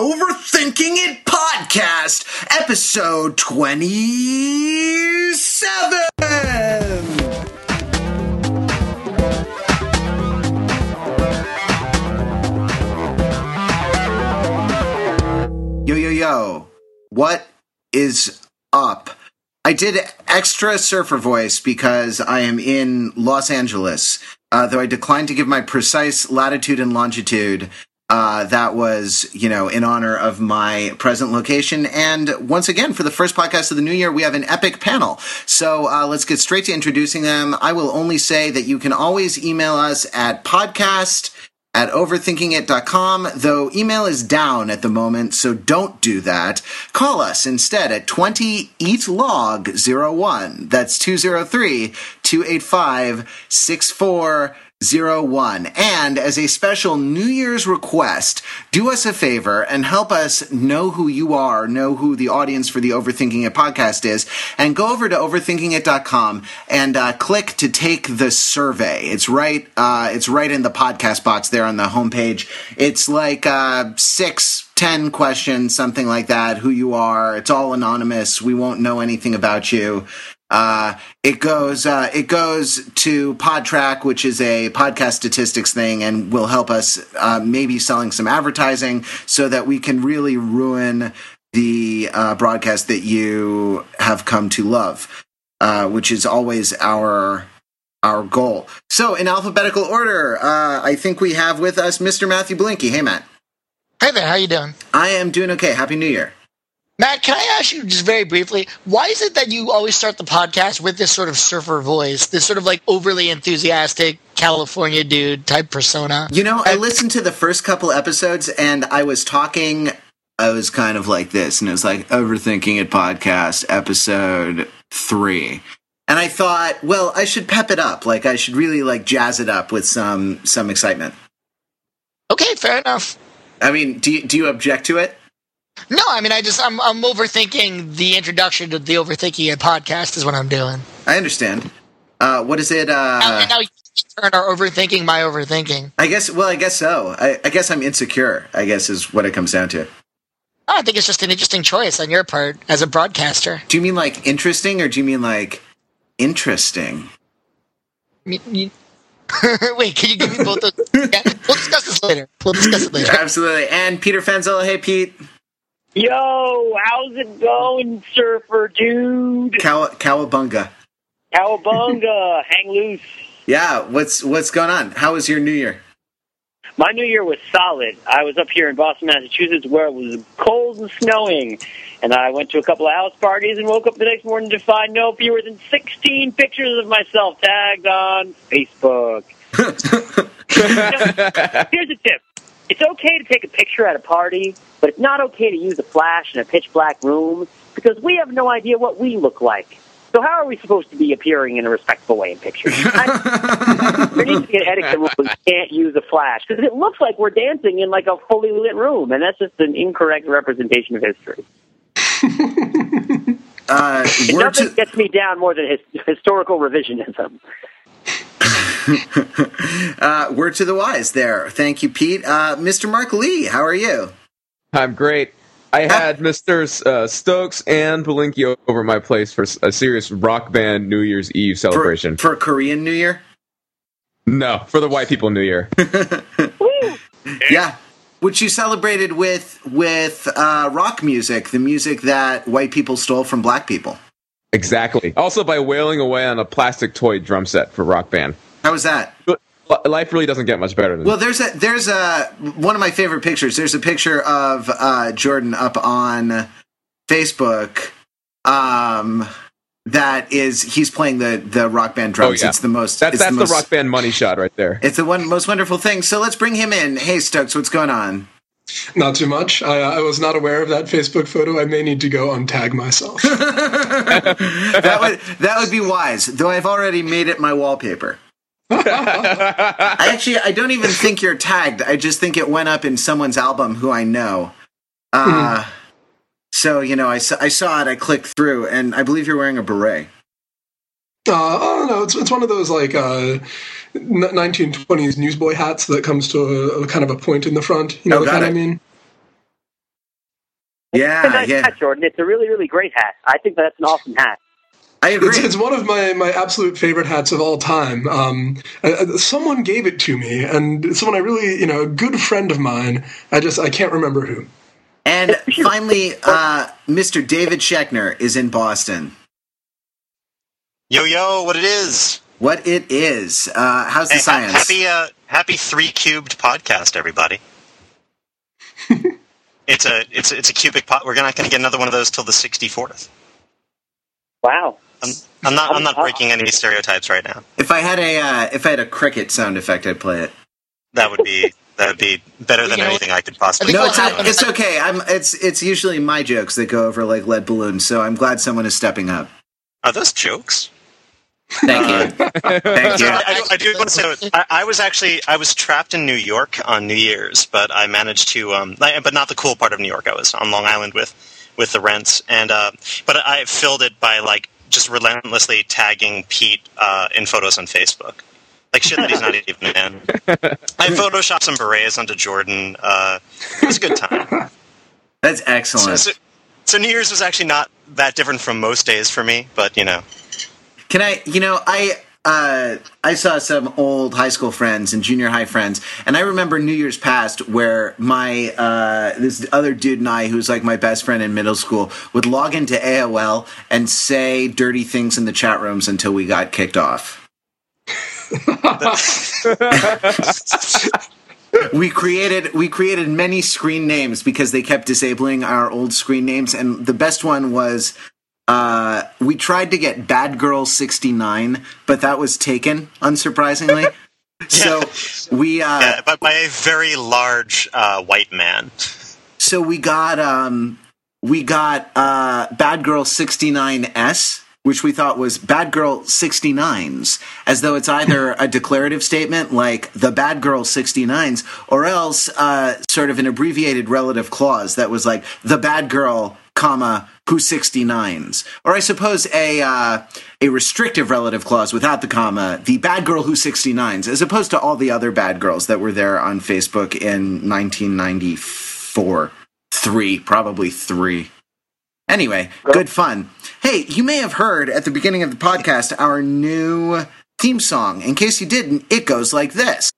Overthinking It podcast, episode 27. Yo, yo, yo. What is up? I did extra surfer voice because I am in Los Angeles, uh, though I declined to give my precise latitude and longitude. Uh, that was, you know, in honor of my present location. And once again, for the first podcast of the new year, we have an epic panel. So uh, let's get straight to introducing them. I will only say that you can always email us at podcast at overthinkingit.com, though email is down at the moment, so don't do that. Call us instead at 20 eat log 01. That's 203 285 6401. And as a special New Year's request, do us a favor and help us know who you are, know who the audience for the Overthinking It podcast is, and go over to overthinkingit.com and uh, click to take the survey. It's right, uh, it's right in the podcast box there on the homepage. It's like uh, six, ten questions, something like that. Who you are. It's all anonymous. We won't know anything about you. Uh, it goes uh, it goes to Podtrac, which is a podcast statistics thing, and will help us uh, maybe selling some advertising so that we can really ruin the uh, broadcast that you have come to love, uh, which is always our our goal. So, in alphabetical order, uh, I think we have with us Mr. Matthew Belinkie. Hey, Matt. Hey there, how you doing? I am doing okay. Happy New Year. Matt, can I ask you just very briefly, why is it that you always start the podcast with this sort of surfer voice, this sort of like overly enthusiastic California dude type persona? You know, I listened to the first couple episodes and I was talking, I was kind of like this, and it was like Overthinking It podcast, episode three. And I thought, well, I should pep it up. Like I should really like jazz it up with some some excitement. Okay, fair enough. I mean, do you, do you object to it? No, I mean I just I'm I'm overthinking the introduction to the overthinking it podcast is what I'm doing. I understand. Uh, what is it? now, Uh, and now you turn our overthinking my overthinking. I guess. Well, I guess so. I, I guess I'm insecure. I guess is what it comes down to. Oh, I think it's just an interesting choice on your part as a broadcaster. Do you mean like interesting, or do you mean like interesting? Mean, you- Wait, can you give me both of those? Yeah, we'll discuss this later. We'll discuss it later. Absolutely. And Peter Fenzel. Hey, Pete. Yo, how's it going, surfer dude? Cow- Cowabunga. Cowabunga, hang loose. Yeah. What's what's going on? How was your New Year? My new year was solid. I was up here in Boston, Massachusetts, where it was cold and snowing, and I went to a couple of house parties and woke up the next morning to find no fewer than 16 pictures of myself tagged on Facebook. Here's a tip. It's okay to take a picture at a party, but it's not okay to use a flash in a pitch black room because we have no idea what we look like. So how are we supposed to be appearing in a respectful way in pictures? I- there needs to be an etiquette rule. We can't use a flash because it looks like we're dancing in like a fully lit room, and that's just an incorrect representation of history. Uh, Nothing to gets me down more than his- historical revisionism. uh, word to the wise. There. Thank you, Pete. Uh, Mr. Mark Lee. How are you? I'm great. I had Mr. Uh, Stokes and Belinkie over my place for a serious rock band New Year's Eve For, celebration. for Korean New Year. no, for the white people New Year. Yeah. Which you celebrated with with uh, rock music, the music that white people stole from black people. exactly. Also by wailing away on a plastic toy drum set for rock band. How was that? Life really doesn't get much better than Well, there's a there's a one of my favorite pictures. There's a picture of uh, Jordan up on Facebook. Um, that is he's playing the the rock band drums. Oh, yeah. It's the most. That's it's that's the, most, rock band money shot right there. It's the one most wonderful thing. So let's bring him in. Hey, Stokes, what's going on? Not too much. I, I was not aware of that Facebook photo. I may need to go untag myself. That would that would be wise. Though I've already made it my wallpaper. I actually I don't even think you're tagged. I just think it went up in someone's album who I know. Uh, So you know, I saw, I saw it. I clicked through, and I believe you're wearing a beret. Uh, oh no, it's it's one of those like uh, 1920s newsboy hats that comes to a, a kind of a point in the front. You know Oh, what I mean? Yeah, It's a nice yeah. hat, Jordan. It's a really, really great hat. I think that's an awesome hat. I agree. It's, it's one of my, my absolute favorite hats of all time. Um, uh, someone gave it to me, and someone I really, you know, a good friend of mine. I just I can't remember who. and finally, uh, Mr. David Shechner is in Boston. Yo yo, what it is? What it is? Uh, how's the Hey, science? happy uh, happy three cubed podcast, everybody. it's a it's it's a cubic pot. We're not going to get another one of those till the sixty fourth. Wow. I'm, I'm not I'm not breaking any stereotypes right now. If I had a uh, if I had a cricket sound effect, I'd play it. That would be that would be better than You know, anything I could possibly. I No, it's what happens- it's okay. I'm it's it's usually my jokes that go over like lead balloons. So I'm glad someone is stepping up. Are those jokes? Thank you. Thank So you. I, I, I do want to say, I, I was actually I was trapped in New York on New Year's, but I managed to, um, I- but not the cool part of New York. I was on Long Island with with the rents, and uh, but I filled it by like just relentlessly tagging Pete uh, in photos on Facebook, like shit that he's not even in. I photoshopped some berets onto Jordan. Uh, it was a good time. That's So, excellent. so, so New Year's was actually not that different from most days for me, but you know. Can I? You know, I uh, I saw some old high school friends and junior high friends, and I remember New Year's past where my uh, this other dude and I, who's like my best friend in middle school, would log into AOL and say dirty things in the chat rooms until we got kicked off. we created we created many screen names because they kept disabling our old screen names and the best one was uh, we tried to get bad girl 69 but that was taken unsurprisingly so we uh, Yeah, but by a very large uh, white man. so we got um we got uh bad girl 69s which we thought was bad girl 69s as though it's either a declarative statement like the bad girl 69s or else uh sort of an abbreviated relative clause that was like the bad girl comma who 69s or i suppose a uh a restrictive relative clause without the comma the bad girl who 69s as opposed to all the other bad girls that were there on facebook in 1994 three, probably three. Anyway, good fun. Hey, you may have heard at the beginning of the podcast our new theme song. In case you didn't, it goes like this.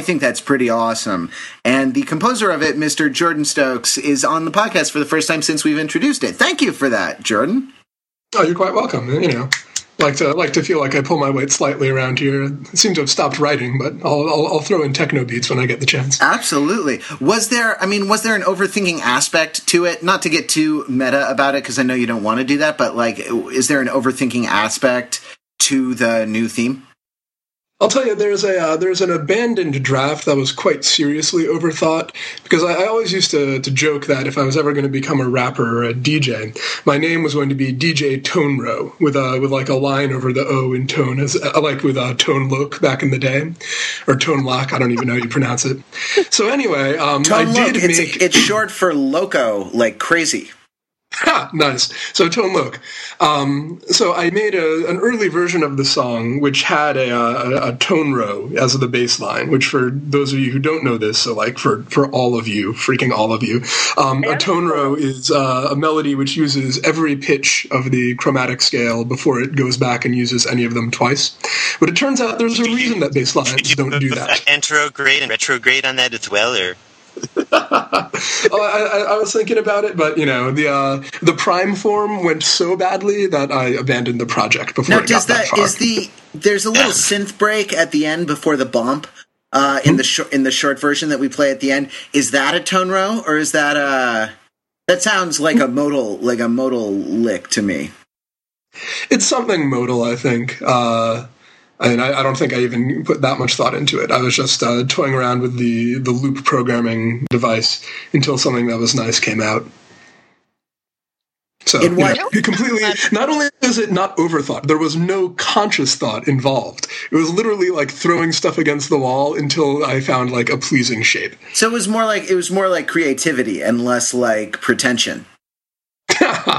I think that's pretty awesome. And the composer of it, Mr. Jordan Stokes, is on the podcast for the first time since we've introduced it. Thank you for that, Jordan. Oh, you're quite welcome. You know, like to like to feel like I pull my weight slightly around here. I seem to have stopped writing, but I'll I'll, I'll throw in techno beats when I get the chance. Absolutely. Was there, I mean, was there an overthinking aspect to it? Not to get too meta about it, because I know you don't want to do that, but like, is there an overthinking aspect to the new theme? I'll tell you, there's a uh, there's an abandoned draft that was quite seriously overthought because I, I always used to to joke that if I was ever going to become a rapper or a DJ, my name was going to be DJ Tone Row with a with like a line over the O in tone, as uh, like with uh, Tone Look back in the day, or Tone Loc. I don't even know how you pronounce it. So anyway, um, I did it's, make it's short for loco, like crazy. Ha, nice. So Tone Loc. Um, so I made a, an early version of the song which had a, a, a tone row as the bass line. Which, for those of you who don't know this, so like for for all of you, freaking all of you, um, a tone row is uh, a melody which uses every pitch of the chromatic scale before it goes back and uses any of them twice. But it turns out there's a reason that bass lines don't do that. Anterograde and retrograde on that as well, or I, I, I was thinking about it, but you know, the uh, the prime form went so badly that I abandoned the project before Now, it does got that that, far. is the, there's a little synth break at the end before the bump. Uh, in the short in the short version that we play at the end, is that a tone row or is that a? That sounds like a modal like a modal lick to me. It's something modal, I think. Uh, I mean, I, I don't think I even put that much thought into it. I was just uh, toying around with the the loop programming device until something that was nice came out. So you know, you completely. Not only is it not overthought, there was no conscious thought involved. It was literally like throwing stuff against the wall until I found like a pleasing shape. So it was more like it was more like creativity and less like pretension.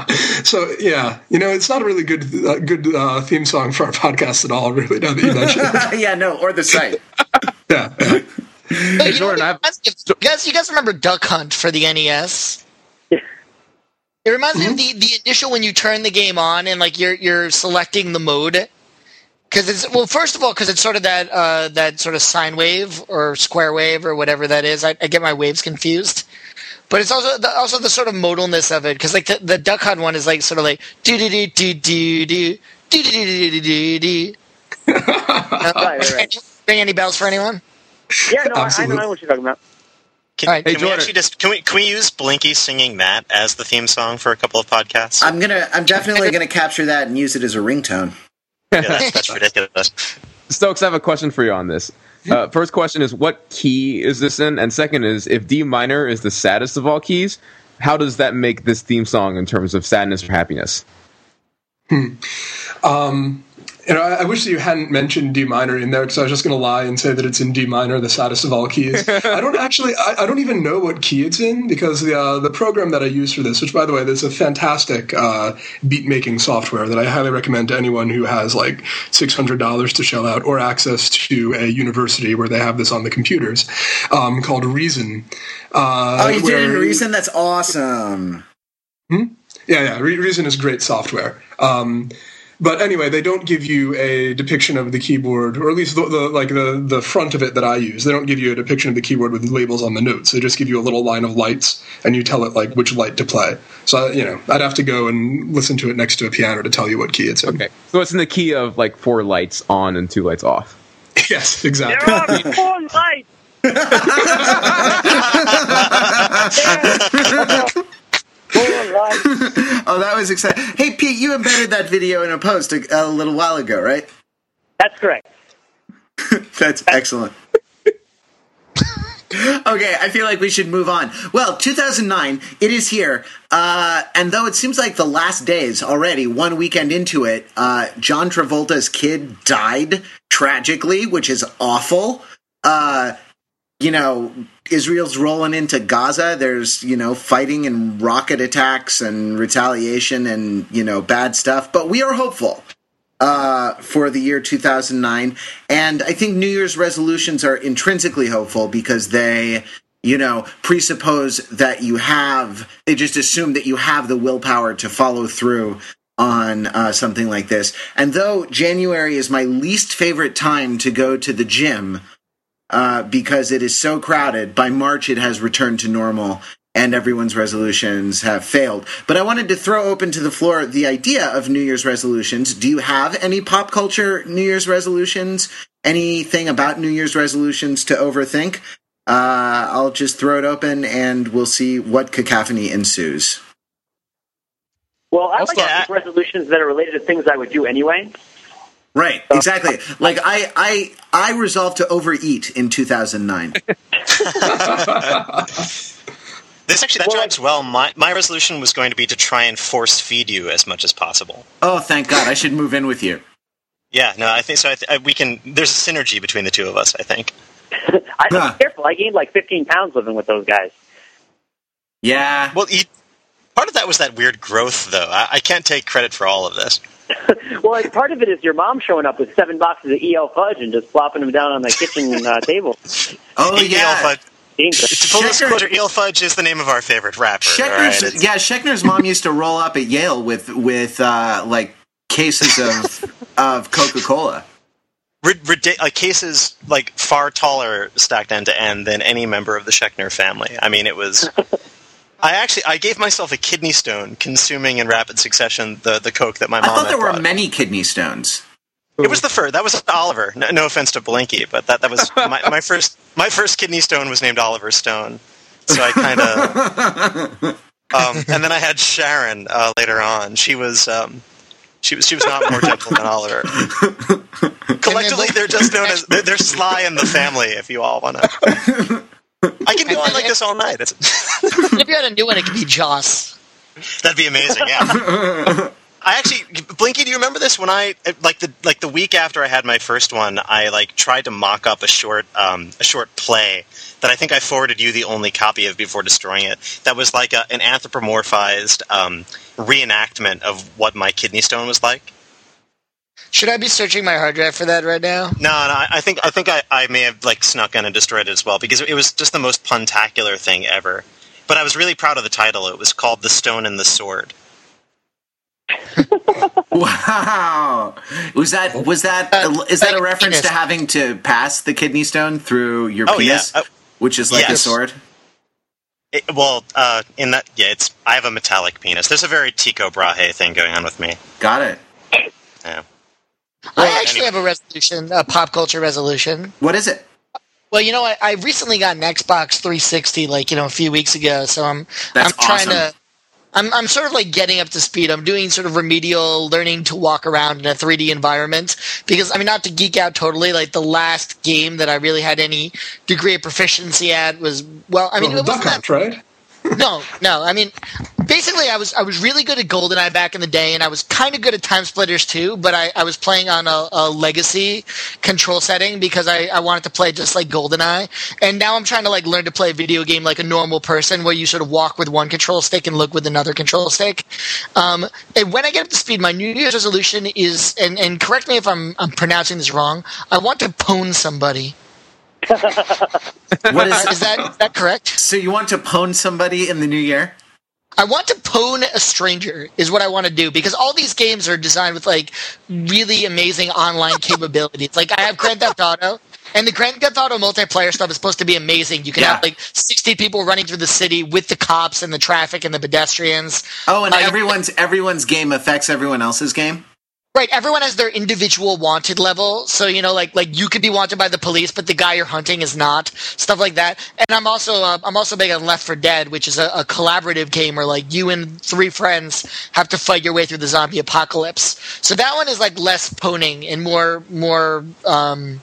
So yeah, you know, it's not a really good uh, good uh, theme song for our podcast at all. Really, now that you mention it. yeah, no, or the site. yeah, yeah. Hey, you, know, Jordan, I've- you guys, you guys remember Duck Hunt for the NES? It reminds me of the, the initial when you turn the game on and like you're you're selecting the mode because it's well first of all because it's sort of that uh, that sort of sine wave or square wave or whatever that is. I, I get my waves confused, but it's also the, also the sort of modalness of it because like the, the Duck Hunt one is like sort of like do do do do do do do do do do do do. Right, right, right. Ring any bells for anyone? Yeah, no, I, I Absolutely. know what you're talking about. Can, All right. can Hey, we Jordan. actually just can we can we use Belinkie singing that as the theme song for a couple of podcasts? I'm gonna. I'm definitely gonna capture that and use it as a ringtone. yeah, that's, that's ridiculous. Stokes, I have a question for you on this. Uh, first question is what key is this in? And second is if D minor is the saddest of all keys, how does that make this theme song in terms of sadness or happiness? Um, you know, I, I wish that you hadn't mentioned D minor in there because I was just going to lie and say that it's in D minor, the saddest of all keys. I don't actually, I, I don't even know what key it's in because the uh, the program that I use for this, which by the way, there's a fantastic uh, beat making software that I highly recommend to anyone who has like six hundred dollars to shell out or access to a university where they have this on the computers, um, called Reason. Uh, Oh, you did it in Reason. That's awesome. yeah, yeah. Re- Reason is great software. Um, but anyway, they don't give you a depiction of the keyboard, or at least the, the like the the front of it that I use. They don't give you a depiction of the keyboard with labels on the notes. They just give you a little line of lights, and you tell it like which light to play. So you know, I'd have to go and listen to it next to a piano to tell you what key it's in. Okay. So it's in the key of like four lights on and two lights off. yes, exactly. There are four lights. Oh, that was exciting. Hey, Pete, you embedded that video in a post a, a little while ago, right? That's correct. That's excellent. okay, I feel like we should move on. Well, 2009, it is here. Uh, and though it seems like the last days already, one weekend into it, uh, John Travolta's kid died tragically, which is awful. Uh, you know, Israel's rolling into Gaza. There's, you know, fighting and rocket attacks and retaliation and, you know, bad stuff. But we are hopeful uh, for the year 2009. And I think New Year's resolutions are intrinsically hopeful because they, you know, presuppose that you have, they just assume that you have the willpower to follow through on uh, something like this. And though January is my least favorite time to go to the gym, uh, because it is so crowded. By March, it has returned to normal, and everyone's resolutions have failed. But I wanted to throw open to the floor the idea of New Year's resolutions. Do you have any pop culture New Year's resolutions? Anything about New Year's resolutions to overthink? Uh, I'll just throw it open, and we'll see what cacophony ensues. Well, I Also, like I- to make resolutions that are related to things I would do anyway. Right, oh. exactly. Like I, I, I resolved to overeat in 2009. This actually that Well, tracks well. My my resolution was going to be to try and force feed you as much as possible. oh, thank God! I should move in with you. Yeah, no, I think so. I th- I- we can. There's a synergy between the two of us. I think. I, Huh. Careful. I gained like 15 pounds living with those guys. Yeah. Well, you, part of that was that weird growth, though. I, I can't take credit for all of this. well, like, part of it is your mom showing up with seven boxes of EL fudge and just plopping them down on the kitchen uh, table. Oh E- yeah. E.L. Fudge. Dangerous. To full disclosure, E.L. Fudge is the name of our favorite rapper. all right? Yeah, Shechner's mom used to roll up at Yale with with uh, like cases of of Coca Cola. rid- ridi- like cases like far taller stacked end to end than any member of the Shechner family. I mean, it was. I actually I gave myself a kidney stone consuming in rapid succession the, the coke that my I mom thought had there were brought. many kidney stones. It was the first. That was Oliver. No, no offense to Belinkie, but that that was my, my first. My first kidney stone was named Oliver Stone, so I kind of. um, and then I had Sharon uh, later on. She was. Um, she was. She was not more gentle than Oliver. Collectively, they're just known as. They're, they're Sly in the Family. If you all want to. I can go on like this all night. If you had a new one, it could be Joss. that'd be amazing. Yeah. I actually, Belinkie, do you remember this? When I like the like the week after I had my first one, I like tried to mock up a short um, a short play that I think I forwarded you the only copy of before destroying it. That was like a, an anthropomorphized um, reenactment of what my kidney stone was like. Should I be searching my hard drive for that right now? No, no, I I think I think I, I may have like snuck in and destroyed it as well because it was just the most puntacular thing ever. But I was really proud of the title. It was called "The Stone and the Sword." Wow. Was that was that Uh, is that a reference penis. to having to pass the kidney stone through your Oh, yeah. penis, Uh, which is like a sword? It, well, uh, in that, yeah, it's I have a metallic penis. There's a very Tycho Brahe thing going on with me. Got it. Yeah. I actually anyway. have a resolution, a pop culture resolution. What is it? Well, you know, I, I recently got an Xbox 360, like you know, a few weeks ago. So I'm That's I'm trying awesome. to. I'm, I'm sort of like getting up to speed. I'm doing sort of remedial learning to walk around in a 3D environment because I mean not to geek out totally. Like the last game that I really had any degree of proficiency at was well, I mean well, it wasn't Duck that Hunt, right? No, no. I mean, basically, I was I was really good at GoldenEye back in the day, and I was kind of good at Time Splitters too. But I, I was playing on a, a legacy control setting because I, I wanted to play just like GoldenEye. And now I'm trying to like learn to play a video game like a normal person, where you sort of walk with one control stick and look with another control stick. Um, and when I get up to speed, my New Year's resolution is, and, and correct me if I'm I'm pronouncing this wrong. I want to pwn somebody. What is Is that is that correct? So you want to pwn somebody in the new year? I want to pwn a stranger is what I want to do because all these games are designed with like really amazing online capabilities. Like I have Grand Theft Auto, and the Grand Theft Auto multiplayer stuff is supposed to be amazing. You can Yeah. have like sixty people running through the city with the cops and the traffic and the pedestrians. Oh, and Uh, everyone's everyone's game affects everyone else's game. Right, everyone has their individual wanted level. So you know, like like you could be wanted by the police, but the guy you're hunting is not. Stuff like that. And I'm also uh, I'm also big on Left 4 Dead, which is a, a collaborative game where like you and three friends have to fight your way through the zombie apocalypse. So that one is like less poning and more more um,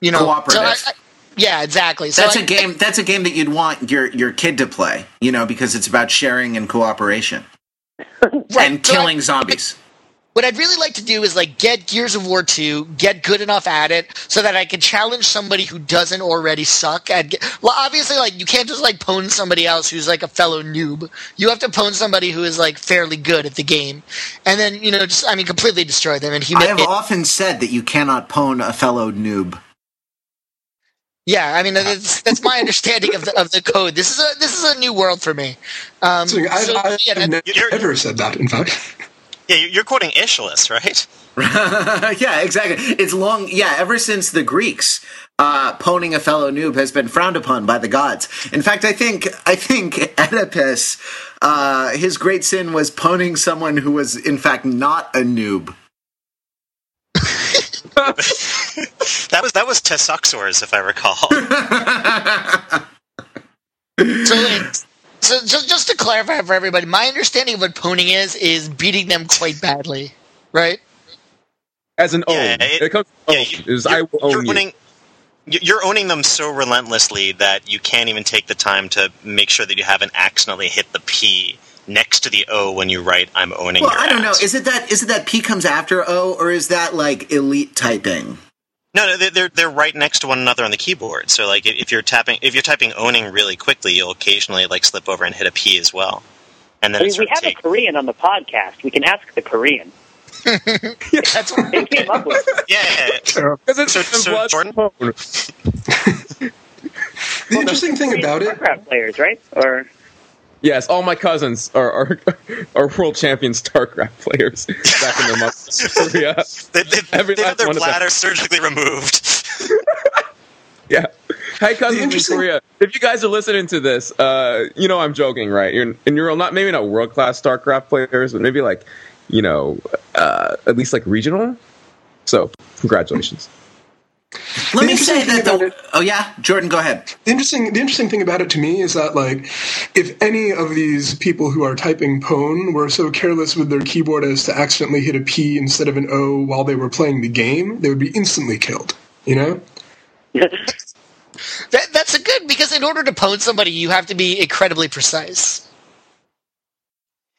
you know Cooperative. so I- I- yeah, exactly. So That's I- a game. That's a game that you'd want your your kid to play. You know, because it's about sharing and cooperation right, and killing zombies. What I'd really like to do is like get Gears of War 2, get good enough at it so that I can challenge somebody who doesn't already suck at ge- Well, obviously like you can't just like pwn somebody else who's like a fellow noob. You have to pwn somebody who is like fairly good at the game. And then, you know, just I mean completely destroy them and I humiliate have often said that you cannot pwn a fellow noob. Yeah, I mean that's that's my understanding of the of the code. This is a this is a new world for me. Um, So I've, so, I've yeah, that- You're- never said that, in fact. Yeah, you- you're quoting Aeschylus, right? yeah, exactly. It's long. Yeah, ever since the Greeks, uh, poning a fellow noob has been frowned upon by the gods. In fact, I think I think Oedipus, uh, his great sin was poning someone who was in fact not a noob. That was that was Tessoxors, if I recall. So, like, so just just to clarify for everybody, my understanding of what poning is is beating them quite badly, right? As an Yeah, own. it- It, comes yeah, own. you- is I will you're own you. owning, you- You're owning them so relentlessly that you can't even take the time to make sure that you haven't accidentally hit the P next to the O when you write "I'm owning." Well, your I don't know. Is it that is it that P comes after O, or is that like elite typing? No, no, they're- they're they're right next to one another on the keyboard. So like if you're tapping, if you're typing "owning" really quickly, you'll occasionally like slip over and hit a P as well. And then I mean, we sort of have a. Korean on the podcast. We can ask the Korean. That's what They came up with it. Yeah, yeah, yeah. Because it's So- in so, Jordan? phone. The interesting thing about it, players, right? Or Yes, all my cousins are are, are world champion StarCraft players back in their mother Korea. They, they, Every they last have their one bladder surgically removed. Yeah. Hey, cousins in Korea, if you guys are listening to this, uh, you know I'm joking, right? You're and you're not maybe not world class StarCraft players, but maybe like you know uh, at least like regional. So congratulations. Let The me say that the. it- Oh yeah, Jordan, go ahead. the interesting, the interesting thing about it to me is that, like, if any of these people who are typing pwn were so careless with their keyboard as to accidentally hit a P instead of an O while they were playing the game, they would be instantly killed. You know? that, that's a good because in order to pwn somebody, you have to be incredibly precise.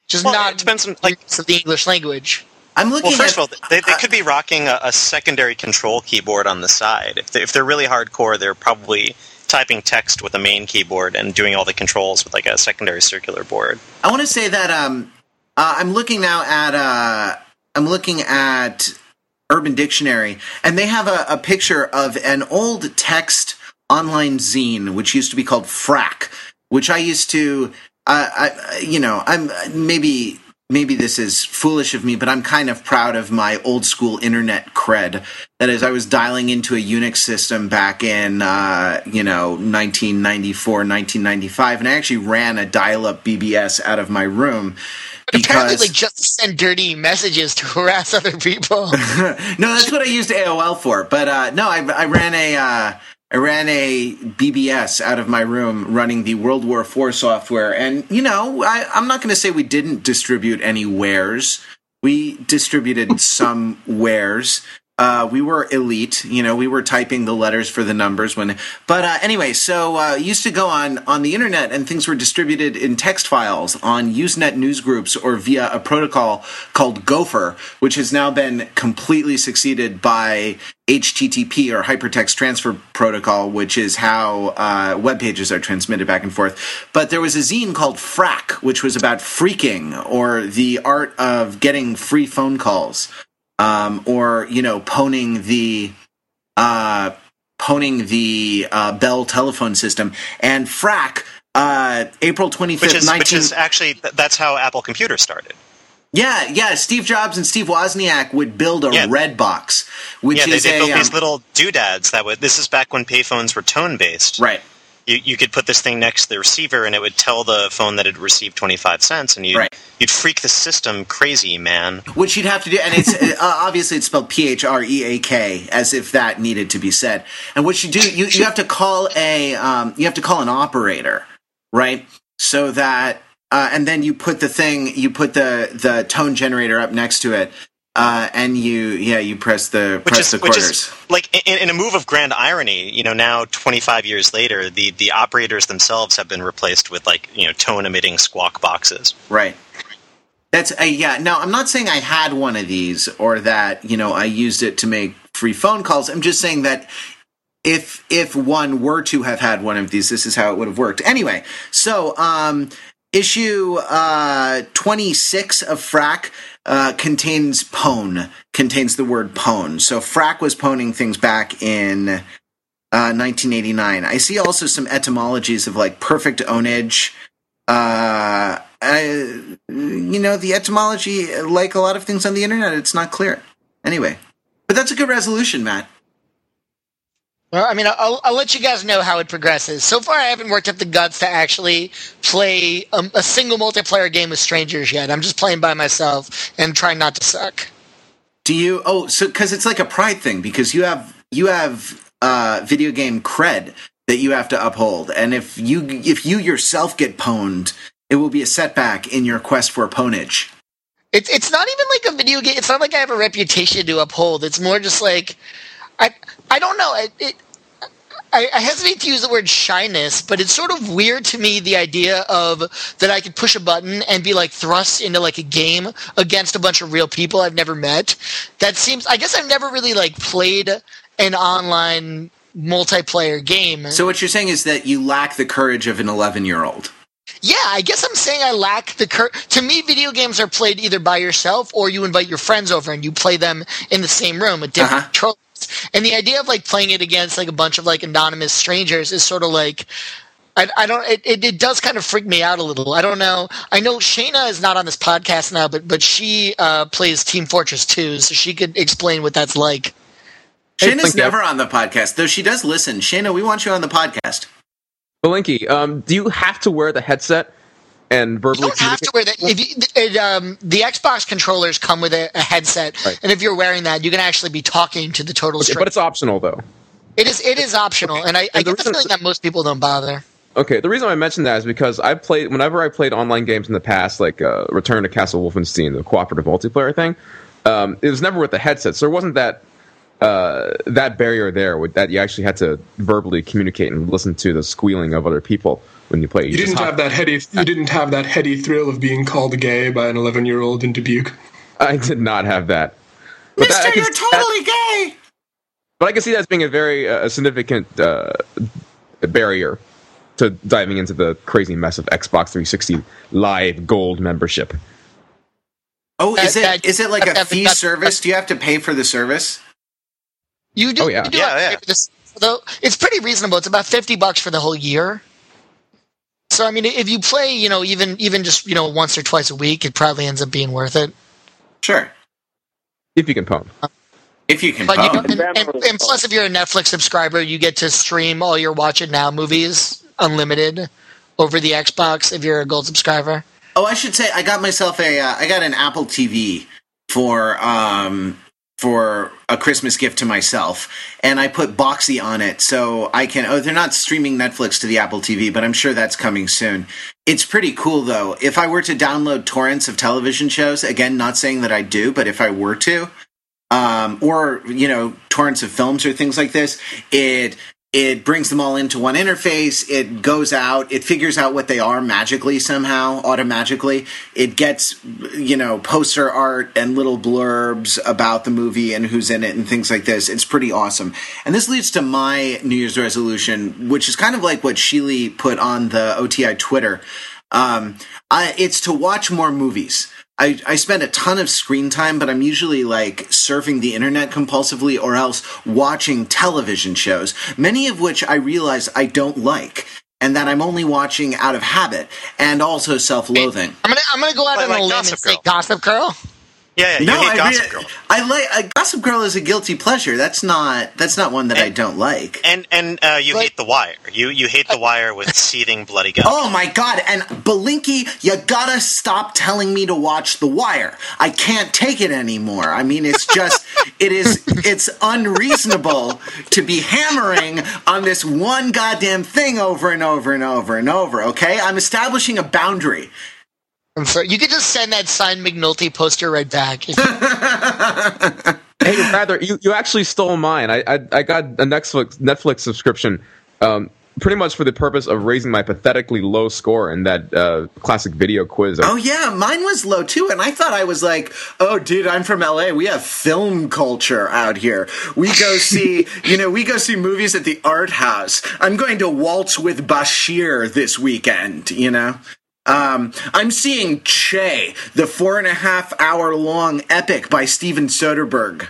Just Well, not it depends on like. of the English language. I'm looking. Well, first at, of all, they, they could be rocking a, a secondary control keyboard on the side. If, they, if they're really hardcore, they're probably typing text with a main keyboard and doing all the controls with like a secondary circular board. I want to say that um, Uh, I'm looking now at uh, I'm looking at Urban Dictionary, and they have a, a picture of an old text online zine, which used to be called Phrack, which I used to, uh, I, you know, I'm maybe maybe this is foolish of me, but I'm kind of proud of my old school internet cred. That is, I was dialing into a Unix system back in, uh, you know, 1994, 1995, and I actually ran a dial up BBS out of my room. But apparently, like just to send dirty messages to harass other people. no, that's what I used AOL for. But uh, no, I, I ran a. Uh, I ran a BBS out of my room running the World War IV software. And, you know, I, I'm not going to say we didn't distribute any wares. We distributed some wares. Uh, we were elite, you know. We were typing the letters for the numbers when, but uh, anyway. So uh, used to go on on the internet, and things were distributed in text files on Usenet newsgroups or via a protocol called Gopher, which has now been completely succeeded by HTTP or Hypertext Transfer Protocol, which is how uh, web pages are transmitted back and forth. But there was a zine called Phrack, which was about phreaking or the art of getting free phone calls um, or you know, poning the uh, poning the uh, Bell telephone system and Phrack. Uh, April twenty fifth, which, 19- which is actually that's how Apple Computer started. Yeah, yeah. Steve Jobs and Steve Wozniak would build a Yeah. red box, which yeah, they, is they a built these um, little doodads that would. This is back when payphones were tone based. right. You, you could put this thing next to the receiver, and it would tell the phone that it received twenty five cents, and you'd Right. you'd freak the system crazy, man. Which you'd have to do, and it's uh, obviously it's spelled P H R E A K, as if that needed to be said. And what you do, you, you have to call a um, you have to call an operator, right? So that uh, and then you put the thing, you put the the tone generator up next to it, uh, and you yeah you press the Which press is the which quarters. is like in, in a move of grand irony. You know, now twenty five years later, the the operators themselves have been replaced with like you know tone emitting squawk boxes. Right. That's uh, yeah. Now I'm not saying I had one of these or that you know I used it to make free phone calls. I'm just saying that if if one were to have had one of these, this is how it would have worked. Anyway, so um, issue uh, 26 of Phrack uh, contains pone, contains the word pone. So Phrack was poning things back in uh, 1989. I see also some etymologies of like perfect ownage. Uh, I, you know, the etymology, like a lot of things on the internet, it's not clear. Anyway, but that's a good resolution, Matt. Well, I mean, I'll, I'll let you guys know how it progresses. So far, I haven't worked up the guts to actually play a, a single multiplayer game with strangers yet. I'm just playing by myself and trying not to suck. Do you? Oh, so because it's like a pride thing because you have you have uh, video game cred that you have to uphold, and if you if you yourself get pwned, it will be a setback in your quest for pwnage. It's it's not even like a video game. It's not like I have a reputation to uphold. It's more just like I I don't know. It, it I, I hesitate to use the word shyness, but it's sort of weird to me the idea of that I could push a button and be like thrust into like a game against a bunch of real people I've never met. That seems. I guess I've never really like played an online multiplayer game. So what you're saying is that you lack the courage of an 11 year old. Yeah, I guess I'm saying I lack the cur. To me, video games are played either by yourself or you invite your friends over and you play them in the same room with different Uh-huh. controllers. And the idea of like playing it against like a bunch of like anonymous strangers is sort of like. I, I don't. It, it, it does kind of freak me out a little. I don't know. I know Shayna is not on this podcast now, but but she uh, plays Team Fortress 2, so she could explain what that's like. Hey, Shayna's thank you. never on the podcast, though she does listen. Shayna, we want you on the podcast. Belinkie, um, do you have to wear the headset and You verbally don't have to wear that. If you, it, um, the Xbox controllers come with a, a headset, Right. and if you're wearing that, you can actually be talking to the total Okay, but it's optional though. It is it is optional, and I, I And the get the feeling that most people don't bother. Okay, the reason I mentioned that is because I played whenever I played online games in the past, like uh, Return to Castle Wolfenstein, the cooperative multiplayer thing. Um, it was never with the headset, so there wasn't that uh, that barrier there with that you actually had to verbally communicate and listen to the squealing of other people when you play. You just didn't have that heady. You didn't have that heady thrill of being called gay by an 11 year old in Dubuque. I did not have that. But that- Mister, can- you're totally gay! But I can see that as being a very uh, significant uh, barrier to diving into the crazy mess of Xbox 360 Live Gold membership. Oh, is it is it that- is it like a fee service? Do you have to pay for the service? You do. Oh, yeah. You do Yeah, have to yeah. pay for this, though it's pretty reasonable. It's about fifty bucks for the whole year. So I mean, if you play, you know, even even just you know once or twice a week, it probably ends up being worth it. Sure, If you can pwn. if you can. But you phone. and, and, and plus, if you're a Netflix subscriber, you get to stream all your Watch It Now movies unlimited over the Xbox. If you're a Gold subscriber, Oh, I should say I got myself a uh, I got an Apple TV for um for a Christmas gift to myself, and I put Boxee on it so I can. Oh, they're not streaming Netflix to the Apple TV, but I'm sure that's coming soon. It's pretty cool though. If I were to download torrents of television shows, again, not saying that I do, but if I were to, um, or you know, torrents of films or things like this, it it brings them all into one interface. It goes out. It figures out what they are magically somehow, automagically. It gets you know poster art and little blurbs about the movie and who's in it and things like this. It's pretty awesome. And this leads to my New Year's resolution, which is kind of like what Sheely put on the OTI Twitter. Um, I, it's to watch more movies. I, I spend a ton of screen time, but I'm usually like surfing the internet compulsively or else watching television shows, many of which I realize I don't like and that I'm only watching out of habit and also self loathing. I'm gonna I'm gonna go out Like- on a like limb Gossip and say Gossip Girl. Yeah, yeah you No, hate I, Gossip re- Girl. I like I, Gossip Girl is a guilty pleasure. That's not that's not one that I don't like. And and uh, you Like- hate The Wire. You you hate The Wire with seething bloody guts. Oh my god! And Belinkie, you gotta stop telling me to watch The Wire. I can't take it anymore. I mean, it's just, it is, it's unreasonable to be hammering on this one goddamn thing over and over and over and over. Okay, I'm establishing a boundary. I'm sorry. You could just send that signed McNulty poster right back. Hey, rather, you, you actually stole mine. I, I I got a Netflix Netflix subscription, um, pretty much for the purpose of raising my pathetically low score in that uh, classic video quiz. Oh yeah, mine was low too, and I thought I was like, oh dude, I'm from LA. We have film culture out here. We go see, you know, we go see movies at the art house. I'm going to waltz with Bashir this weekend. You know. Um, I'm seeing Che, the four and a half hour long epic by Steven Soderbergh.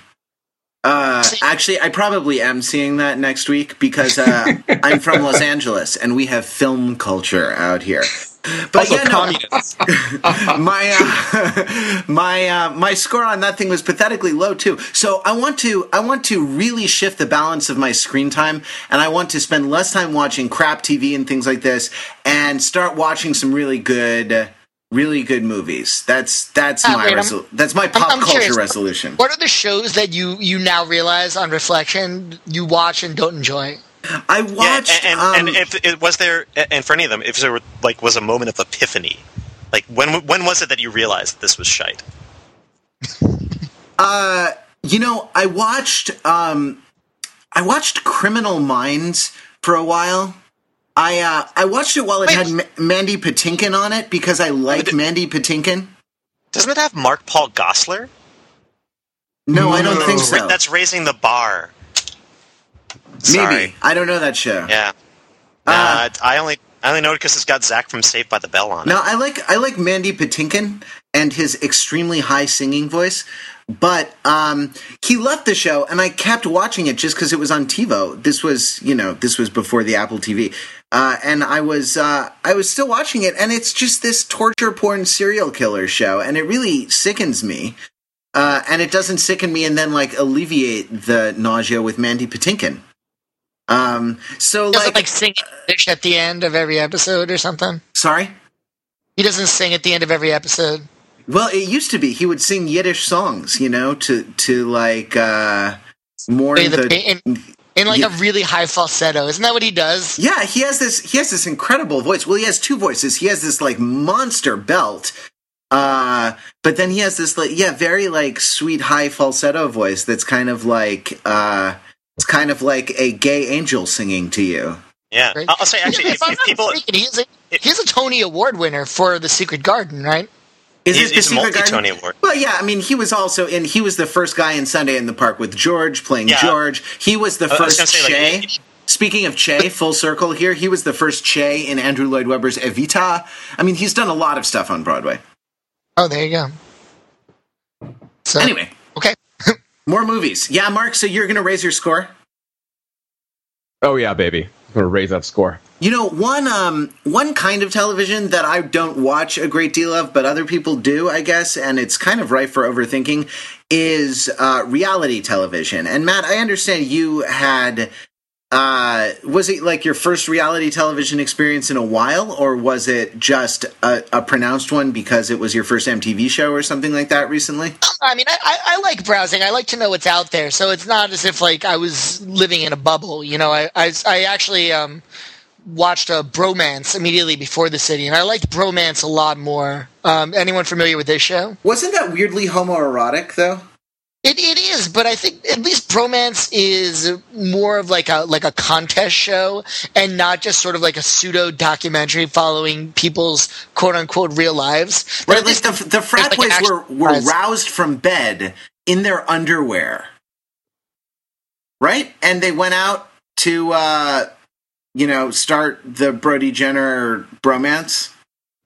Uh, actually, I probably am seeing that next week because uh, I'm from Los Angeles and we have film culture out here. But also, yeah, no, my uh, my uh, my score on that thing was pathetically low too. So I want to I want to really shift the balance of my screen time, and I want to spend less time watching crap TV and things like this, and start watching some really good. Really good movies. That's that's Uh, my wait, resol- that's my pop I'm culture curious. resolution. what are the shows that you you now realize on reflection you watch and don't enjoy? I Yeah, watched. and, um, and, and if it was there, and for any of them, if there were, like was a moment of epiphany, like when when was it that you realized that this was shite? Uh, you know, I watched um, I watched Criminal Minds for a while. I uh, I watched it while it Wait. had M- Mandy Patinkin on it because I like But- Mandy Patinkin. Doesn't it have Mark Paul Gosselaar? No, I don't think so. that's raising the bar. Maybe Sorry. I don't know that show. Yeah. Uh, Uh, I only I only know it because it's got Zach from Saved by the Bell on it. No, I like I like Mandy Patinkin and his extremely high singing voice. But um, he left the show, and I kept watching it just because it was on TiVo. This was, you know, this was before the Apple TV, uh, and I was, uh, I was still watching it, and it's just this torture porn serial killer show, and it really sickens me. Uh, and it doesn't sicken me, and then like alleviate the nausea with Mandy Patinkin. Um, so He like, like at the end of every episode or something. sorry. He doesn't sing at the end of every episode. Well, it used to be he would sing Yiddish songs, you know, to to like uh mourn the the. in, in like Yeah. a really high falsetto. Isn't that what he does? yeah, he has this. He has this incredible voice. Well, he has two voices. He has this like monster belt, uh, but then he has this like yeah, very like sweet high falsetto voice that's kind of like uh, it's kind of like a gay angel singing to you. Yeah, Right? I'll I'll say actually, if, if, if people, mistaken, he's a, he's a Tony Award winner for The Secret Garden, right? Is he's, it the he's a Secret Garden? multi-Tony Award. Well, yeah, I mean, he was also in. He was the first guy in Sunday in the Park with George playing Yeah. George. He was the I first gonna say, like, Che. Speaking of Che, full circle here, he was the first Che in Andrew Lloyd Webber's Evita. I mean, he's done a lot of stuff on Broadway. Oh, there you go. So Anyway, okay. More movies. Yeah, Mark. So you're going to raise your score. Oh yeah, baby. I'm gonna raise that score. You know, one um one kind of television that I don't watch a great deal of, but other people do, I guess, and it's kind of ripe for overthinking, is uh, reality television. And Matt, I understand you had uh was it like your first reality television experience in a while or was it just a, a pronounced one because it was your first mtv show or something like that recently I mean, I, I, I like browsing. I like to know what's out there. So it's not as if like I was living in a bubble. You know, I I, I actually um, watched a Bromance immediately before the city, and I liked Bromance a lot more. Um, anyone familiar with this show? wasn't that weirdly homoerotic though It, it is, but I think at least Bromance is more of like a like a contest show and not just sort of like a pseudo documentary following people's quote unquote real lives. Right, at least the the frat there's, like, boys were were prize. roused from bed in their underwear, right? And they went out to, uh, you know, start the Brody Jenner bromance.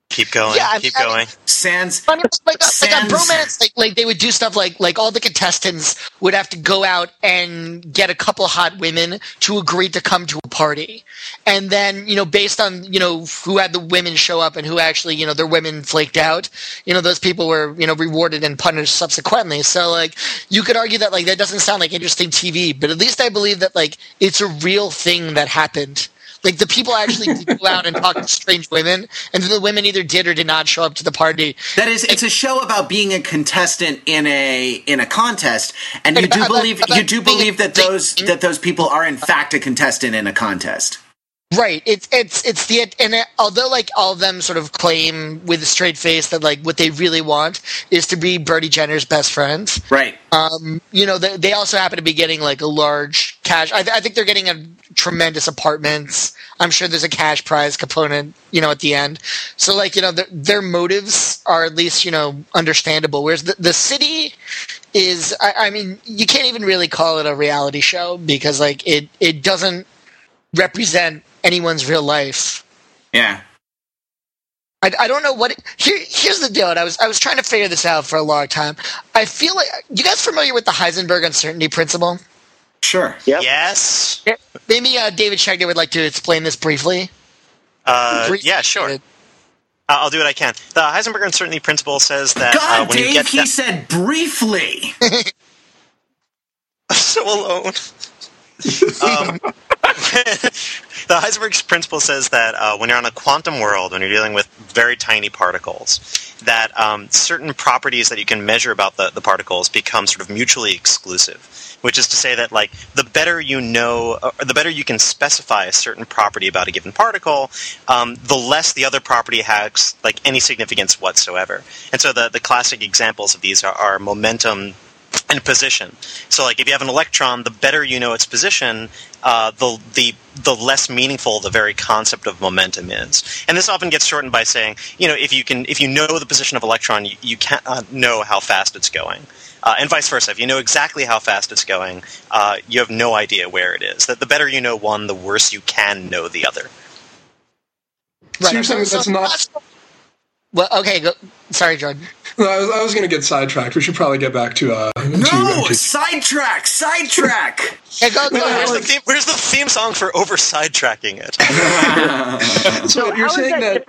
Keep going. Yeah, I- keep I mean- going. Sans, I mean, like, a, like Sans- a bromance, like, like they would do stuff like like all the contestants would have to go out and get a couple hot women to agree to come to a party, and then you know based on you know who had the women show up and who actually you know their women flaked out, you know those people were you know rewarded and punished subsequently. So like you could argue that like that doesn't sound like interesting TV, but at least I believe that like it's a real thing that happened. Like the people actually did go out and talk to strange women, and the women either did or did not show up to the party. that is, it's a show about being a contestant in a in a contest, and you do believe you do believe that those that those people are in fact a contestant in a contest. Right. It's it's it's the and it, although like all of them sort of claim with a straight face that like what they really want is to be Brody Jenner's best friends. Right. Um, you know, they, they also happen to be getting like a large cash. I, I think they're getting a tremendous apartments. I'm sure there's a cash prize component, you know, at the end. So like you know, their, their motives are at least you know understandable. Whereas the the city is, I, I mean, you can't even really call it a reality show because like it it doesn't represent anyone's real life. Yeah. I, I don't know what. It, here, here's the deal. And I was I was trying to figure this out for a long time. I feel like you guys familiar with the Heisenberg uncertainty principle? Sure. Yep. Yes. Maybe uh, David Shechner would like to explain this briefly. Uh, Briefly. yeah, sure. Uh, I'll do what I can. The Heisenberg uncertainty principle says that God, uh, when Dave, you get he that- said briefly. so alone. Um, the Heisenberg principle says that uh, when you're on a quantum world, when you're dealing with very tiny particles, that um, certain properties that you can measure about the, the particles become sort of mutually exclusive. Which is to say that, like, the better you know, or the better you can specify a certain property about a given particle, um, the less the other property has like any significance whatsoever. And so, the the classic examples of these are, are momentum and position. So, like, if you have an electron, the better you know its position, uh, the the the less meaningful the very concept of momentum is. And this often gets shortened by saying, you know, if you can, if you know the position of electron, you, you can't uh, know how fast it's going. Uh, and vice versa. If you know exactly how fast it's going, uh, you have no idea where it is. That the better you know one, the worse you can know the other. So you're saying that's not- Well, okay. Go, sorry, Jordan. No, I was, I was going to get sidetracked. We should probably get back to uh, to No, sidetrack, sidetrack. Yeah, go, go Where's the theme, where's the theme song for over sidetracking it? So you're saying that,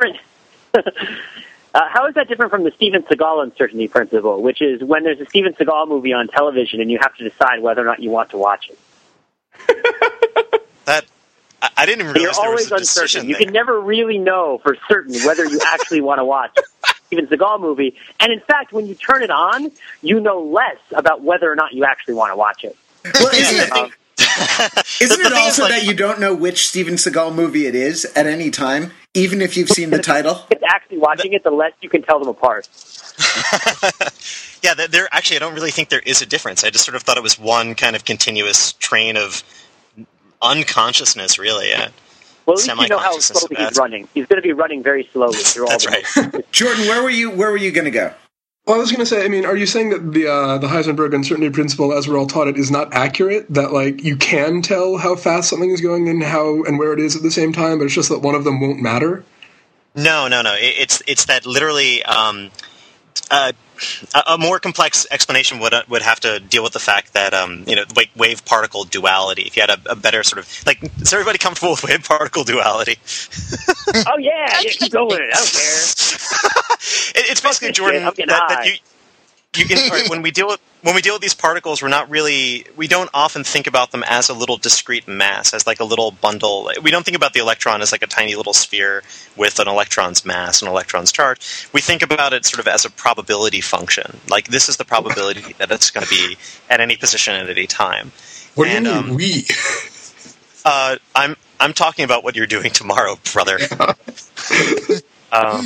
that uh, how is that different from the Steven Seagal uncertainty principle, which is when there's a Steven Seagal movie on television and you have to decide whether or not you want to watch it. that I, I didn't even And you're realize there always was a uncertain. You there. can never really know for certain whether you actually want to watch a Steven Seagal movie. And in fact, when you turn it on, you know less about whether or not you actually want to watch it. Well, isn't it, Um, isn't it thing is, also like- that you don't know which Steven Seagal movie it is at any time, even if you've seen the title? it's actually watching it, the less you can tell them apart. yeah, there, there actually I don't really think there is a difference. I just sort of thought it was one kind of continuous train of unconsciousness, really. Yeah. Well, at least you know how Semi-consciousness slowly of he's running. He's going to be running very slowly through all That's right. Jordan, where were you? Where were you going to go? Well, I was going to say, I mean, are you saying that the uh, the Heisenberg uncertainty principle, as we're all taught it, is not accurate? That like you can tell how fast something is going and how and where it is at the same time, but it's just that one of them won't matter. No, no, no. It, it's it's that literally. Um, uh, a, a more complex explanation would uh, would have to deal with the fact that um, you know like wave particle duality. If you had a, a better sort of like, is everybody comfortable with wave particle duality? Oh yeah, yeah, keep going. I don't care. It, it's basically Jordan shit, I'm getting that, that you. You can, when we deal with when we deal with these particles, we're not really we don't often think about them as a little discrete mass, as like a little bundle. We don't think about the electron as like a tiny little sphere with an electron's mass and electron's charge. We think about it sort of as a probability function. Like this is the probability that it's going to be at any position at any time. What do you And, mean um, we? Uh, I'm I'm talking about what you're doing tomorrow, brother. um,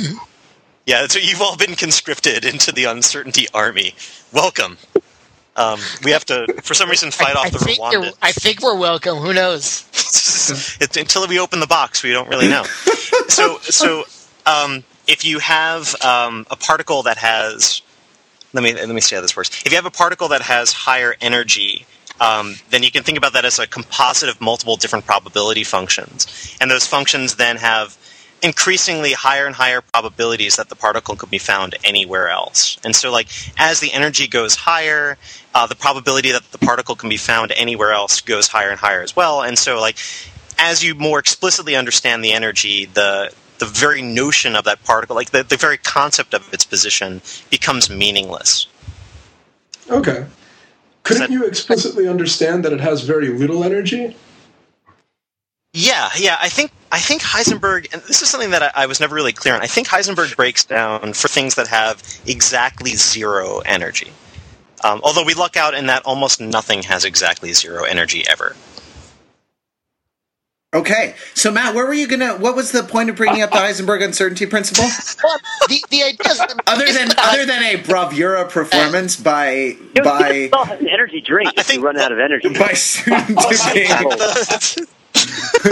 yeah, so you've all been conscripted into the uncertainty army. Welcome. Um, we have to, for some reason, fight I, off I the think you're- I think we're welcome. Who knows? It's- until we open the box, we don't really know. so, so um, if you have um, a particle that has, let me let me see how this works. If you have a particle that has higher energy, um, then you can think about that as a composite of multiple different probability functions, and those functions then have increasingly higher and higher probabilities that the particle could be found anywhere else. And so, like as the energy goes higher, uh, the probability that the particle can be found anywhere else goes higher and higher as well. And so, like as you more explicitly understand the energy, the the very notion of that particle, like the, the very concept of its position, becomes meaningless. Okay. Couldn't that- you explicitly understand that it has very little energy? Yeah, yeah. I think I think Heisenberg, and this is something that I, I was never really clear on. I think Heisenberg breaks down for things that have exactly zero energy. Um, although we luck out in that almost nothing has exactly zero energy ever. Okay, so Matt, where were you gonna? What was the point of bringing up the Heisenberg uncertainty principle? Well, the, the idea is that Other than uh, other than a bravura performance by You by you can sell an energy drink I if you think- run out of energy. by soon to be.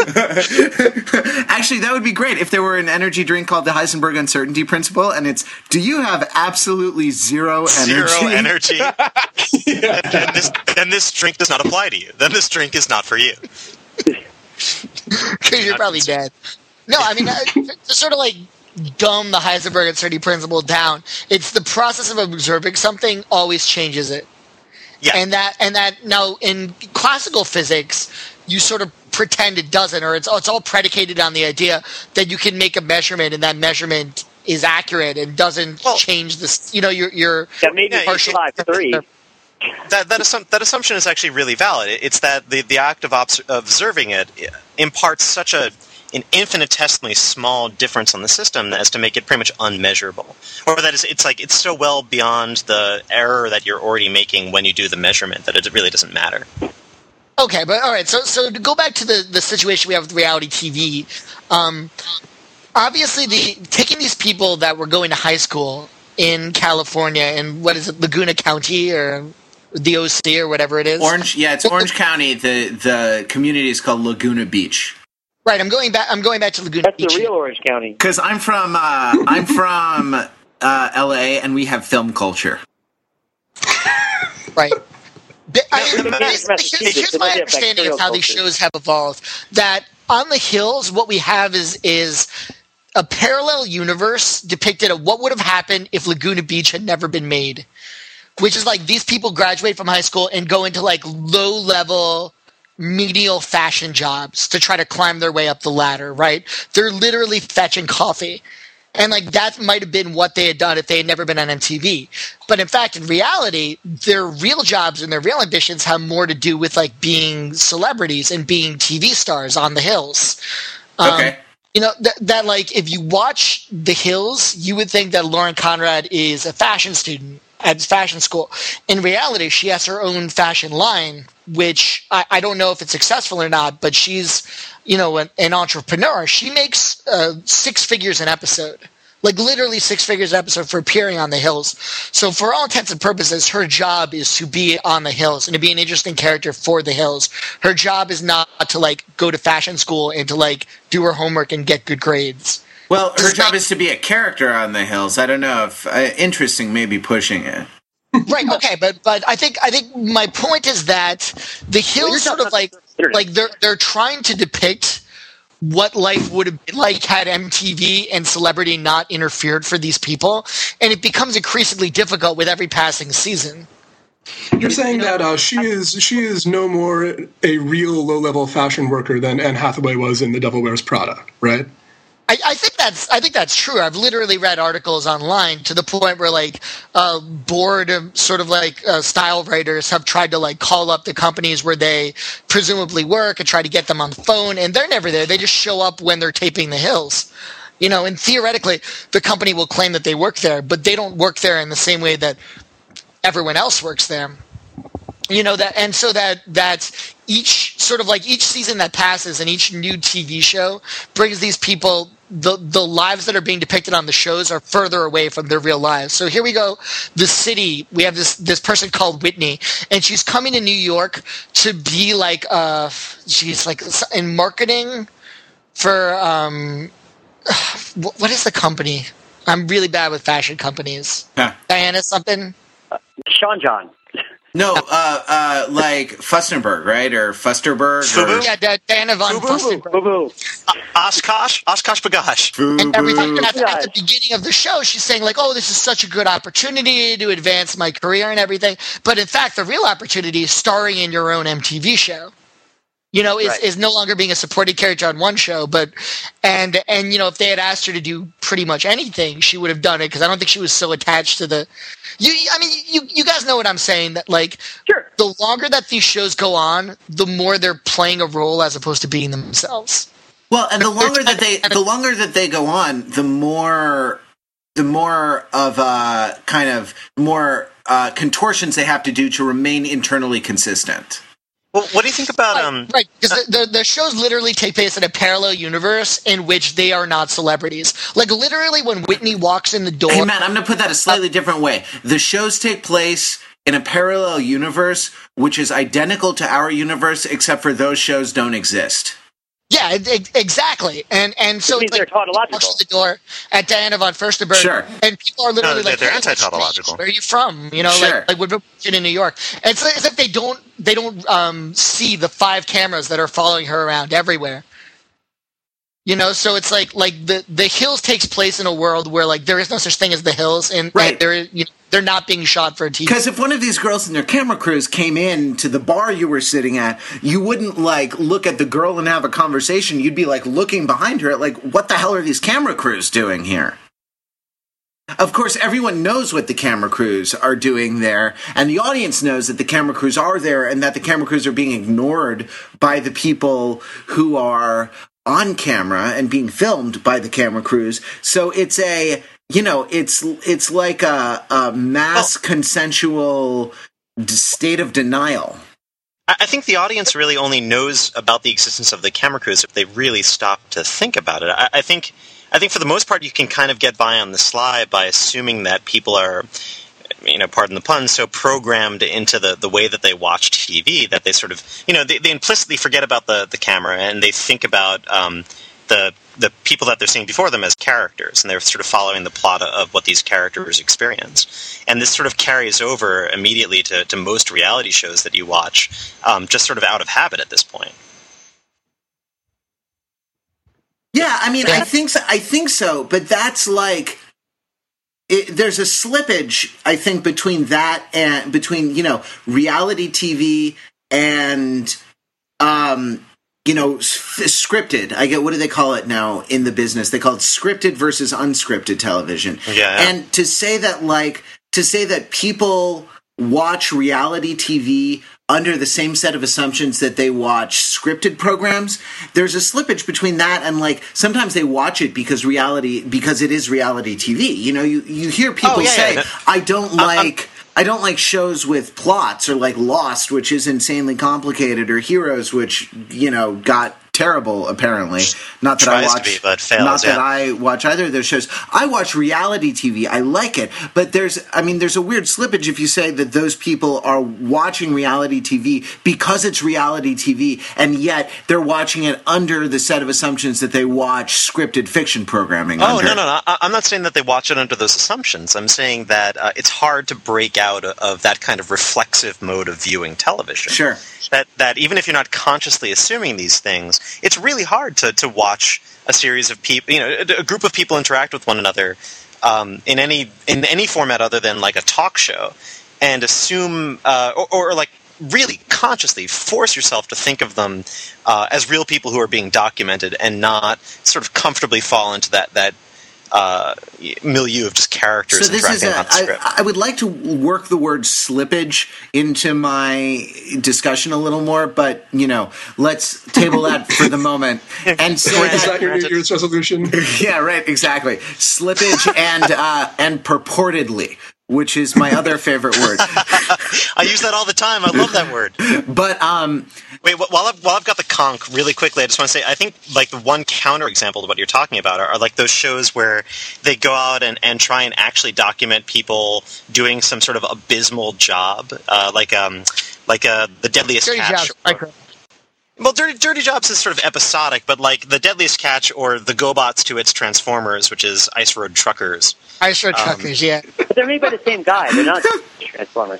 Actually, that would be great if there were an energy drink called the Heisenberg uncertainty principle, and it's do you have absolutely zero energy? Zero energy. then, this, then this drink does not apply to you. Then this drink is not for you. because you're probably dead. No, I mean, uh, to sort of like dumb the Heisenberg uncertainty principle down, it's the process of observing something always changes it. Yeah. And that, and that, now in classical physics, you sort of pretend it doesn't, or it's, oh, it's all predicated on the idea that you can make a measurement and that measurement is accurate and doesn't Well- change this, you know, your, your, That made me Yeah, partial should- live three. that that, assum- that assumption is actually really valid. It's that the, the act of obs- observing it imparts such a an infinitesimally small difference on the system as to make it pretty much unmeasurable, or that is, it's like it's so well beyond the error that you're already making when you do the measurement that it really doesn't matter. Okay, but all right. So, so to go back to the the situation we have with reality TV, um, obviously, the taking these people that were going to high school in California in what is it, Laguna County or the OC or whatever it is. Orange, yeah, it's Orange County. The the community is called Laguna Beach. Right. I'm going back. I'm going back to Laguna That's Beach. the real Orange County. Because I'm from uh, I'm from uh, L.A. and we have film culture. Right. I No, here's, my understanding of how these shows have evolved. That on the hills, what we have is is a parallel universe depicted of what would have happened if Laguna Beach had never been made. Which is like these people graduate from high school and go into like low level menial fashion jobs to try to climb their way up the ladder, right? They're literally fetching coffee. And like that might have been what they had done if they had never been on MTV. But in fact, in reality, their real jobs and their real ambitions have more to do with like being celebrities and being TV stars on the hills. Um, Okay. You know, that, that like if you watch The Hills, you would think that Lauren Conrad is a fashion student at fashion school. In reality, she has her own fashion line, which I, I don't know if it's successful or not, but she's, you know, an, an entrepreneur. She makes uh, six figures an episode. Like literally six figures an episode for appearing on the hills. So for all intents and purposes, her job is to be on the hills and to be an interesting character for the hills. Her job is not to like go to fashion school and to like do her homework and get good grades. Well, her job is to be a character on the hills. I don't know if uh, interesting may be pushing it. right okay but but i think i think my point is that the you're hills sort of like the like they're they're trying to depict what life would have been like had MTV and celebrity not interfered for these people, and it becomes increasingly difficult with every passing season. You're saying that uh, she is she is no more a real low level fashion worker than Anne Hathaway was in The Devil Wears Prada, right? I, I, think that's I think that's true. I've literally read articles online to the point where like uh, board sort of like uh, style writers have tried to like call up the companies where they presumably work and try to get them on the phone, and they're never there. They just show up when they're taping The Hills. You know, and theoretically, the company will claim that they work there, but they don't work there in the same way that everyone else works there you know that and so that that each sort of like each season that passes and each new tv show brings these people the the lives that are being depicted on the shows are further away from their real lives. So here we go, the city. We have this this person called Whitney, and she's coming to New York to be like uh she's like in marketing for um what is the company? I'm really bad with fashion companies. Huh. Diana something. Sean John. No, uh, uh, like Fustenberg, right? Or Fusterberg? Fubu? Or Yeah, Di- Diana von Fubu. Furstenberg. Boo boo. Oshkosh, Oshkosh B'gosh. and everything. Fubu. At, at the beginning of the show, she's saying like, "Oh, this is such a good opportunity to advance my career and everything." But in fact, the real opportunity is starring in your own MTV show. You know, is, Right. is no longer being a supporting character on one show, but and and you know, if they had asked her to do pretty much anything, she would have done it because I don't think she was so attached to the. You, I mean, you you guys know what I'm saying. That like Sure. the longer that these shows go on, the more they're playing a role as opposed to being themselves. Well, and the longer that they the longer that they go on, the more the more of a kind of more uh contortions they have to do to remain internally consistent. Well, what do you think about Right, um? right, because the, the, the shows literally take place in a parallel universe in which they are not celebrities. Like literally, when Whitney walks in the door, Hey man, I'm going to put that a slightly different way. The shows take place in a parallel universe which is identical to our universe except for those shows don't exist. Yeah, it, it- exactly, and and so means it's like, they're tautological. walks in the door at Diana von Furstenberg, Sure. and people are literally No, like, they're "Hey, anti-tautological. Where are you from? You know, Sure. like like we're in New York. And it's as if they don't they don't um, see the five cameras that are following her around everywhere. You know, so it's like like the the hills takes place in a world where like there is no such thing as the hills, and, Right. and they're you know, they're not being shot for a TV. Because if one of these girls and their camera crews came in to the bar you were sitting at, you wouldn't like look at the girl and have a conversation. You'd be like looking behind her at like, what the hell are these camera crews doing here? Of course, everyone knows what the camera crews are doing there, and the audience knows that the camera crews are there and that the camera crews are being ignored by the people who are on camera and being filmed by the camera crews. So it's a, you know, it's it's like a, a mass oh. consensual state of denial. I I think the audience really only knows about the existence of the camera crews if they really stop to think about it. I, I think, I think for the most part, you can kind of get by on the sly by assuming that people are, you know, pardon the pun, so programmed into the, the way that they watch TV that they sort of, you know, they, they implicitly forget about the, the camera and they think about um, the the people that they're seeing before them as characters, and they're sort of following the plot of what these characters experience. And this sort of carries over immediately to, to most reality shows that you watch, um, just sort of out of habit at this point. Yeah, I mean, I think so, I think so, but that's like it, there's a slippage I think between that and between you know reality TV and um you know s- scripted. I get what do they call it now in the business? They call it scripted versus unscripted television. Yeah. And to say that like to say that people watch reality TV under the same set of assumptions that they watch scripted programs there's a slippage between that and like sometimes they watch it because reality because it is reality TV you know you you hear oh, people Oh, yeah, say yeah. I don't uh, uh, like I don't like shows with plots or like Lost which is insanely complicated or Heroes which you know got terrible apparently not that I Tries to watch be, but fails, not that. I watch either of those shows. I watch reality TV. I like it, but there's, I mean, there's a weird slippage if you say that those people are watching reality TV because it's reality TV, and yet they're watching it under the set of assumptions that they watch scripted fiction programming. Oh under. no, no, no! I, I'm not saying that they watch it under those assumptions. I'm saying that uh, it's hard to break out of that kind of reflexive mode of viewing television. Sure. That that even if you're not consciously assuming these things, it's really hard to to watch a series of people, you know, a, a group of people interact with one another um, in any in any format other than like a talk show, and assume uh, or, or like really consciously force yourself to think of them uh, as real people who are being documented and not sort of comfortably fall into that that uh, milieu of just characters So this is interacting a, the script. I, I would like to work the word slippage into my discussion a little more, but you know, let's table that for the moment and say Is that that your New Year's resolution? yeah, right, exactly. Slippage and uh, and purportedly, which is my other favorite word. I use that all the time. I love that word. But um, Wait, wh- while I've, while I've got the conch really quickly, I just want to say I think like the one counter example to what you're talking about are, are like those shows where they go out and, and try and actually document people doing some sort of abysmal job, uh, like um like uh, the Deadliest Dirty Catch. jobs. well, Dirty, Dirty Jobs is sort of episodic, but like the Deadliest Catch or the GoBots to its Transformers, which is Ice Road Truckers. Ice Road Truckers, yeah. But they're made by the same guy. They're not Transformers.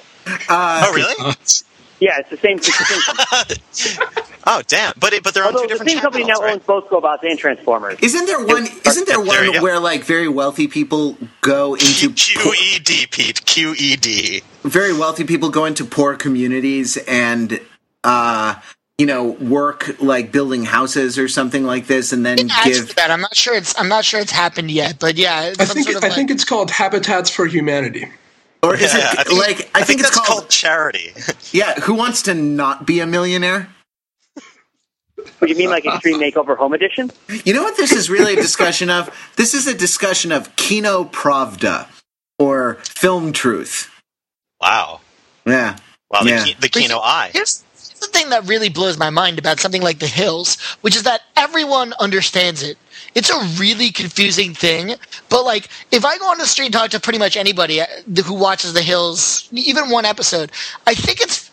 oh, really? Yeah, it's the same. It's the same Oh, damn! But it, but they're on although two the different same company now right? owns both GoBots and Transformers. isn't there one? Isn't there There one go. where like very wealthy people go into Q E D, Pete. Q E D. very wealthy people go into poor communities and uh you know work like building houses or something like this and then It give that. I'm not sure it's I'm not sure it's happened yet, but yeah, I think sort of I like, think it's called Habitats for Humanity. Or is Yeah, it I think- like I, think, it's that's called, charity. yeah who wants to not be a millionaire What do you mean, like Extreme Makeover Home Edition? you know what this is really a discussion of this is a discussion of kino pravda or film truth wow. yeah Wow. The, Yeah. Ki- the Kino Eye. Here's here's the thing that really blows my mind about something like The Hills, which is that everyone understands it. It's a really confusing thing, but like if I go on the street and talk to pretty much anybody uh, who watches The Hills, even one episode, I think it's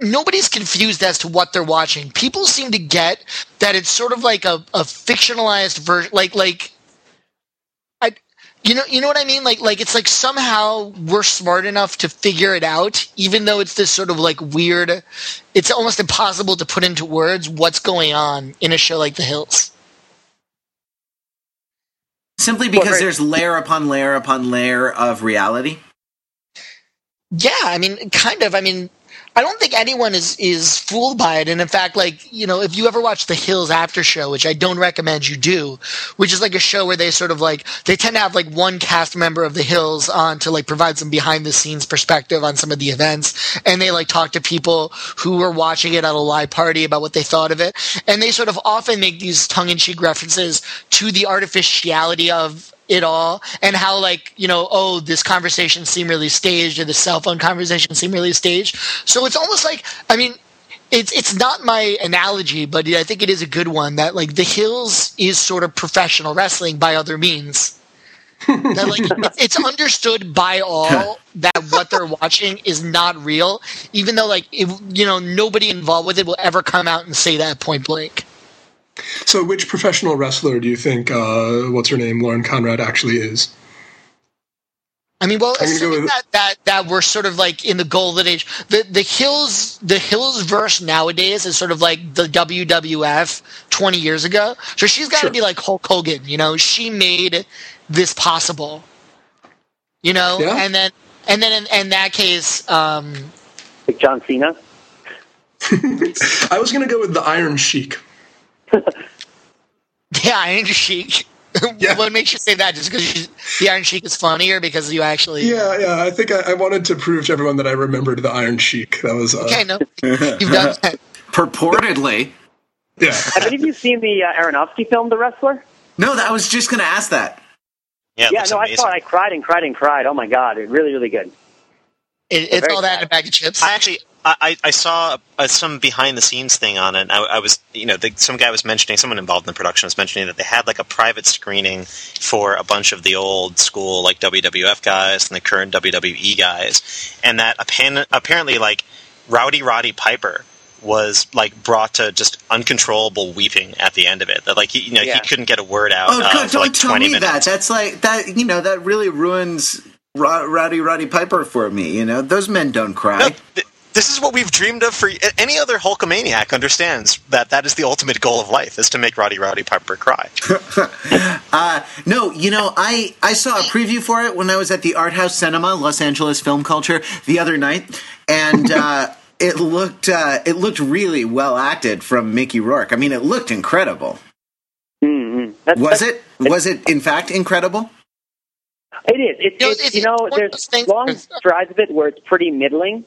nobody's confused as to what they're watching. People seem to get that it's sort of like a, a fictionalized version, like like I, you know, you know what I mean? Like, like it's like somehow we're smart enough to figure it out, even though it's this sort of like weird. It's almost impossible to put into words what's going on in a show like The Hills. Simply because there's layer upon layer upon layer of reality Yeah, I mean, kind of. I mean, I don't think anyone is is fooled by it. And in fact, like you know, if you ever watch The Hills After Show, which I don't recommend you do, which is like a show where they sort of like they tend to have like one cast member of The Hills on to like provide some behind the scenes perspective on some of the events, and they like talk to people who were watching it at a live party about what they thought of it, and they sort of often make these tongue in cheek references to the artificiality of it all and how like you know oh this conversation seemed really staged or the cell phone conversation seemed really staged. So it's almost like i mean it's it's not my analogy but i think it is a good one that like the hills is sort of professional wrestling by other means. That like it's- understood by all that what they're watching is not real even though like it, you know nobody involved with it will ever come out and say that point blank So, which professional wrestler do you think, uh, what's her name, Lauren Conrad, actually is? I mean, well, I'm gonna go assuming with- that, that that we're sort of like in the golden age, the the hills the hills verse nowadays is sort of like the WWF twenty years ago. So she's got to Sure. be like Hulk Hogan, you know. She made this possible, you know. Yeah. And then and then in, in that case, um, Like John Cena? I was going to go with the Iron Sheik. yeah, Iron Sheik. Yeah. what makes you say that? Just because the Iron Sheik is funnier? Because you actually Yeah, yeah. I think I, I wanted to prove to everyone that I remembered the Iron Sheik. That was, uh, okay, no, you've done that. purportedly yeah. Have any of you seen the uh, Aronofsky film, The Wrestler? no that I was just gonna ask that Yeah, yeah, looks no, I saw it. I cried and cried and cried. Oh my god, it really, really good. It, it's all that in a bag of chips. I actually, I, I saw uh, some behind the scenes thing on it. And I, I was, you know, the, some guy was mentioning, someone involved in the production was mentioning that they had like a private screening for a bunch of the old school like WWF guys and the current WWE guys, and that appan- apparently like Rowdy Roddy Piper was like brought to just uncontrollable weeping at the end of it. That like he, you know, Yeah. he couldn't get a word out. Oh, uh, God, for don't like tell 20 me minutes. that. That's like that. You know, that really ruins Ro- Rowdy Roddy Piper for me. You know, those men don't No, cry. th- this is what we've dreamed of for any other Hulkamaniac understands that that is the ultimate goal of life is to make Rowdy Roddy Piper cry. uh, no, you know, I I saw a preview for it when I was at the Art House Cinema, Los Angeles Film Culture, the other night, and. Uh, it looked uh, it looked really well acted from Mickey Rourke. I mean, it looked incredible. Mm-hmm. That's, was that's, it? Was it in fact incredible? It is. It's, you know, it's, you know there's long strides of it where it's pretty middling,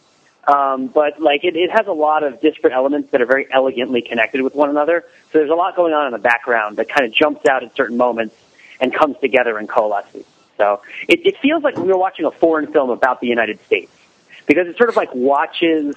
um, but like it, it has a lot of disparate elements that are very elegantly connected with one another. So there's a lot going on in the background that kind of jumps out at certain moments and comes together and coalesces. So it, it feels like we were watching a foreign film about the United States because it sort of like watches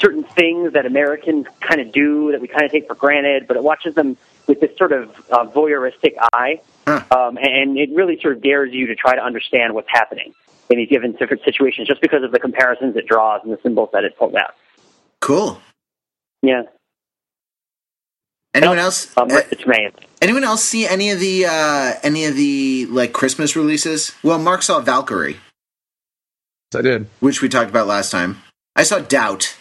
certain things that Americans kind of do that we kind of take for granted, but it watches them with this sort of uh, voyeuristic eye, huh. um, and it really sort of dares you to try to understand what's happening in these given different situations, just because of the comparisons it draws and the symbols that it pulls out. Cool. Yeah. Anyone else? Um, it's May. Anyone else see any of the uh, any of the like Christmas releases? Well, Mark saw Valkyrie. I did, which we talked about last time. I saw Doubt.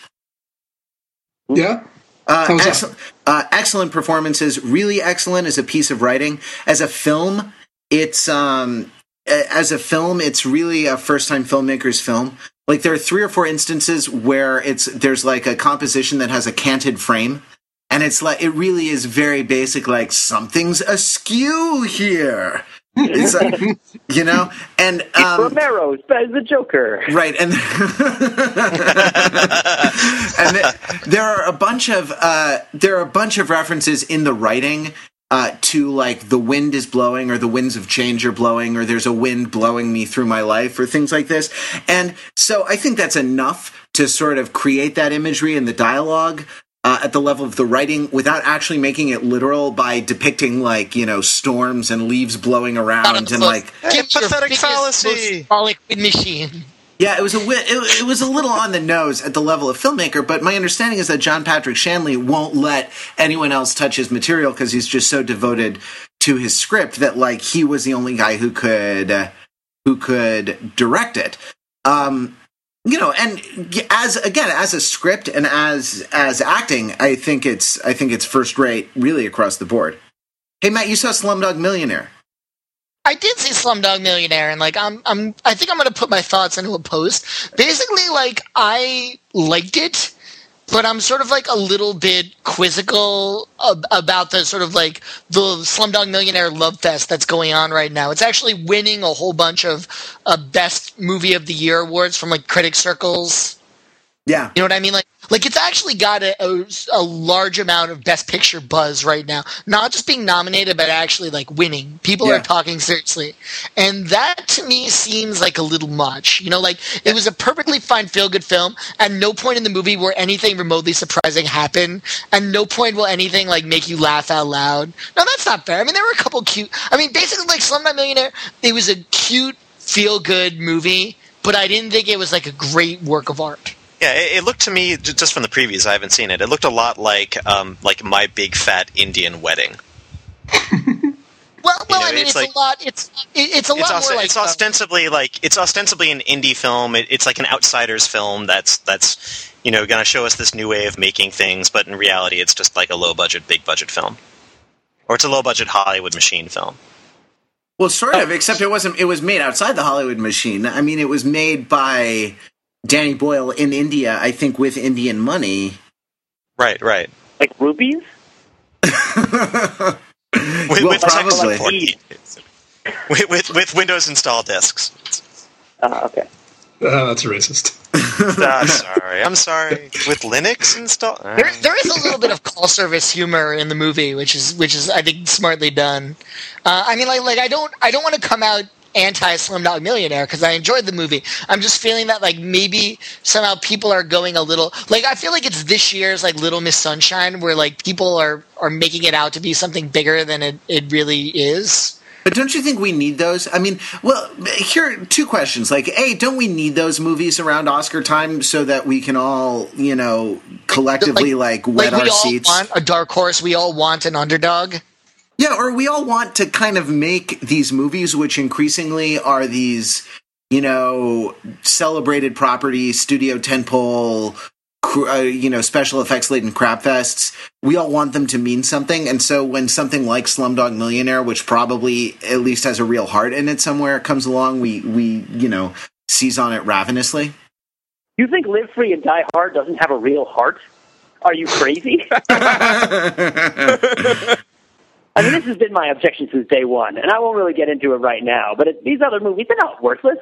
Yeah. Uh, excellent, uh, excellent performances. Really excellent as a piece of writing. As a film, it's um, as a film, it's really a first time filmmaker's film. Like there are three or four instances where it's there's like a composition that has a canted frame, and it's like it really is very basic. Like something's askew here. It's like, you know, and um, Romero as the Joker, right? And and there are a bunch of uh, there are a bunch of references in the writing uh, to like the wind is blowing or the winds of change are blowing or there's a wind blowing me through my life or things like this. And so I think that's enough to sort of create that imagery in the dialogue uh, at the level of the writing without actually making it literal by depicting like you know storms and leaves blowing around and like pathetic fallacy liquid machine. Yeah, it was a it, it was a little on the nose at the level of filmmaker, but my understanding is that John Patrick Shanley won't let anyone else touch his material because he's just so devoted to his script that like he was the only guy who could uh, who could direct it. Um, you know and as again as a script and as as acting i think it's i think it's first rate really across the board hey matt you saw slumdog millionaire I did see Slumdog Millionaire, and like I'm, I'm, I think I'm gonna put my thoughts into a post. Basically, like I liked it, but I'm sort of like a little bit quizzical ab- about the sort of like the Slumdog Millionaire love fest that's going on right now. It's actually winning a whole bunch of uh, best movie of the year awards from like critic circles. Yeah, you know what I mean. Like, like it's actually got a, a, a, large amount of best picture buzz right now. Not just being nominated, but actually like winning. People yeah. are talking seriously, and that to me seems like a little much. You know, like it was a perfectly fine feel good film. At no point in the movie where anything remotely surprising happened. and no point will anything like make you laugh out loud. No, that's not fair. I mean, there were a couple cute. I mean, basically, like Slumdog Millionaire, it was a cute feel good movie, but I didn't think it was like a great work of art. Yeah, it, it, looked to me just from the previews. I haven't seen it. It looked a lot like um, like my big fat Indian wedding. well, well, you know, I mean, it's, it's like, a lot. It's it's a lot it's more like it's ostensibly um, like it's ostensibly an indie film. It, it's like an outsiders film. That's that's you know going to show us this new way of making things, but in reality, it's just like a low budget, big budget film, or it's a low budget Hollywood machine film. Well, sort of, except it wasn't. It was made outside the Hollywood machine. I mean, it was made by Danny Boyle in India, I think, with Indian money. Right, right. Like rupees? with, well, with probably. with, with, with Windows install disks. Uh, okay. Uh, that's racist. uh, sorry, I'm sorry. With Linux installed, there, there is a little bit of call service humor in the movie, which is which is I think smartly done. Uh, I mean, like like I don't I don't want to come out anti Slumdog Millionaire because I enjoyed the movie. I'm just feeling that like maybe somehow people are going a little like I feel like it's this year's like Little Miss Sunshine where like people are are making it out to be something bigger than it, it really is. But don't you think we need those? I mean, well, here are two questions. Like, A, don't we need those movies around Oscar time so that we can all, you know, collectively like, like wet like our seats? Want a dark horse. We all want an underdog. Yeah, or we all want to kind of make these movies, which increasingly are these you know, celebrated property, studio tentpole, uh, you know, special effects laden crap fests. We all want them to mean something, and so when something like Slumdog Millionaire, which probably at least has a real heart in it somewhere, comes along, we we you know seize on it ravenously. You think Live Free and Die Hard doesn't have a real heart? Are you crazy? I mean, this has been my objection since day one, and I won't really get into it right now. But it, these other movies, they're not worthless.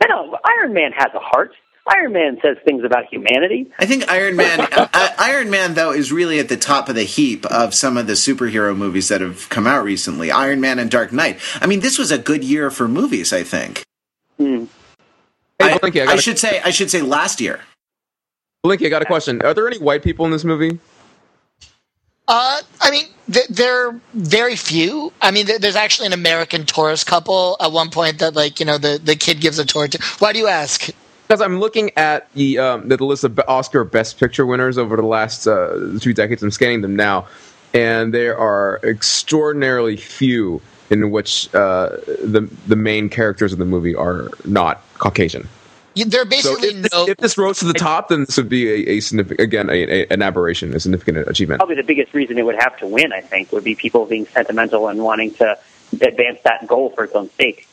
They don't. Iron Man has a heart. Iron Man says things about humanity. I think Iron Man, uh, Iron Man though, is really at the top of the heap of some of the superhero movies that have come out recently. Iron Man and Dark Knight. I mean, this was a good year for movies. I think. Hmm. Hey, I, Belinkie, I, I got a- should say, I should say, last year. Belinkie, I got a question. Are there any white people in this movie? Uh, I mean, th- there are very few. I mean, there- there's actually an American tourist couple at one point that, like, you know, the, the kid gives a tour to. Why do you ask? Because I'm looking at the um, the list of Oscar Best Picture winners over the last uh, two decades. I'm scanning them now, and there are extraordinarily few in which uh, the the main characters of the movie are not Caucasian. You, there are So if this, no. if this rose to the top, then this would be a, a significant again a, a, an aberration, a significant achievement. Probably the biggest reason it would have to win, I think, would be people being sentimental and wanting to advance that goal for its own sake.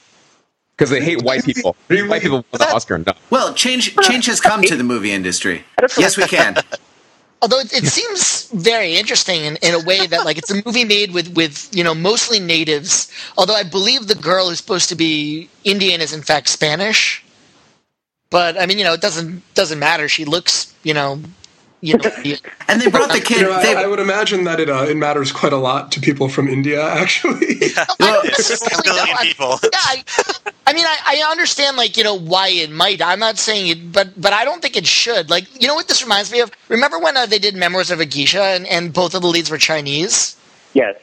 Because they hate white people. Really? White people want the Oscar. No. Well, change change has come to the movie industry. Yes, we can. although it, it seems very interesting in, in a way that like it's a movie made with with you know mostly natives although i believe the girl who's supposed to be indian is in fact spanish but i mean you know it doesn't doesn't matter she looks you know you know And they brought the kid. You know, they, I, I would imagine that it uh, it matters quite a lot to people from India, actually. well, It's just a billion I- people. yeah, I, I mean, I, I understand, like you know, why it might. I'm not saying it, but but I don't think it should. Like, you know what this reminds me of? Remember when uh, they did Memoirs of a Geisha, and, and both of the leads were Chinese? Yes.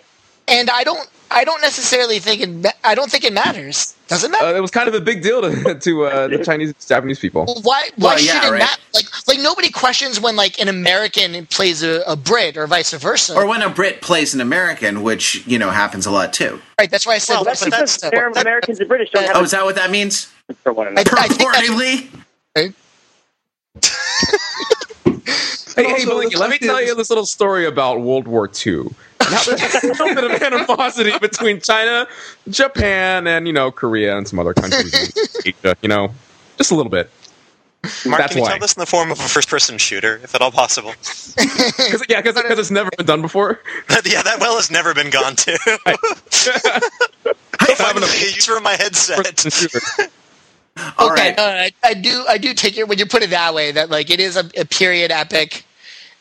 And I don't, I don't necessarily think it. ma- I don't think it matters. Does it matter? Uh, it was kind of a big deal to, to uh, the Chinese Japanese people. Well, why? Why Well, should yeah, it right. matter? Like, like nobody questions when like an American plays a, a Brit or vice versa. or when a Brit plays an American, which you know happens a lot too. right? That's why I said. Well, That's but because that's- Amer- Americans and British don't have Oh, a is that what that means? for one I, another. I think that's- Purportedly. Hey, hey, Belinkie, let me tell you this little story about World War II. And how there's a little bit of animosity between China, Japan, and, you know, Korea and some other countries in Asia, you know, just a little bit. Mark, That's can you why. tell this in the form of a first-person shooter, if at all possible? Cause, yeah, because it's never been done before. yeah, that well has never been gone to. Finally, use for my headset. First-person. All okay, right. no, I, I do. I do take it when you put it that way. That like it is a, a period epic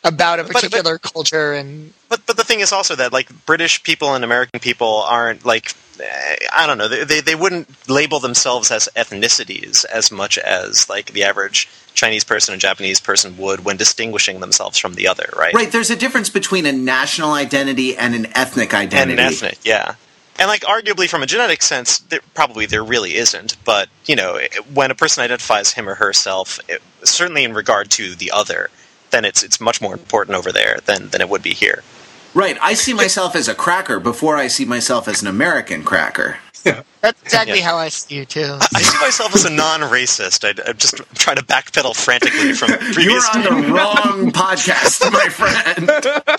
about a but- particular culture, and But but the thing is also that like British people and American people aren't like eh, I don't know they they, they wouldn't label themselves as ethnicities as much as like the average Chinese person and Japanese person would when distinguishing themselves from the other, right? Right, there's a difference between a national identity and an ethnic And identity. an ethnic, yeah. And like arguably from a genetic sense, there, probably there really isn't. But you know, it- when a person identifies him or herself, it, certainly in regard to the other, then it's it's much more important over there than than it would be here. Right, I see myself as a cracker before I see myself as an American cracker. yeah. that's exactly Yeah. how I see you too. I see myself as a non-racist. I, I'm just trying to backpedal frantically from previous. You're on the wrong podcast, my friend.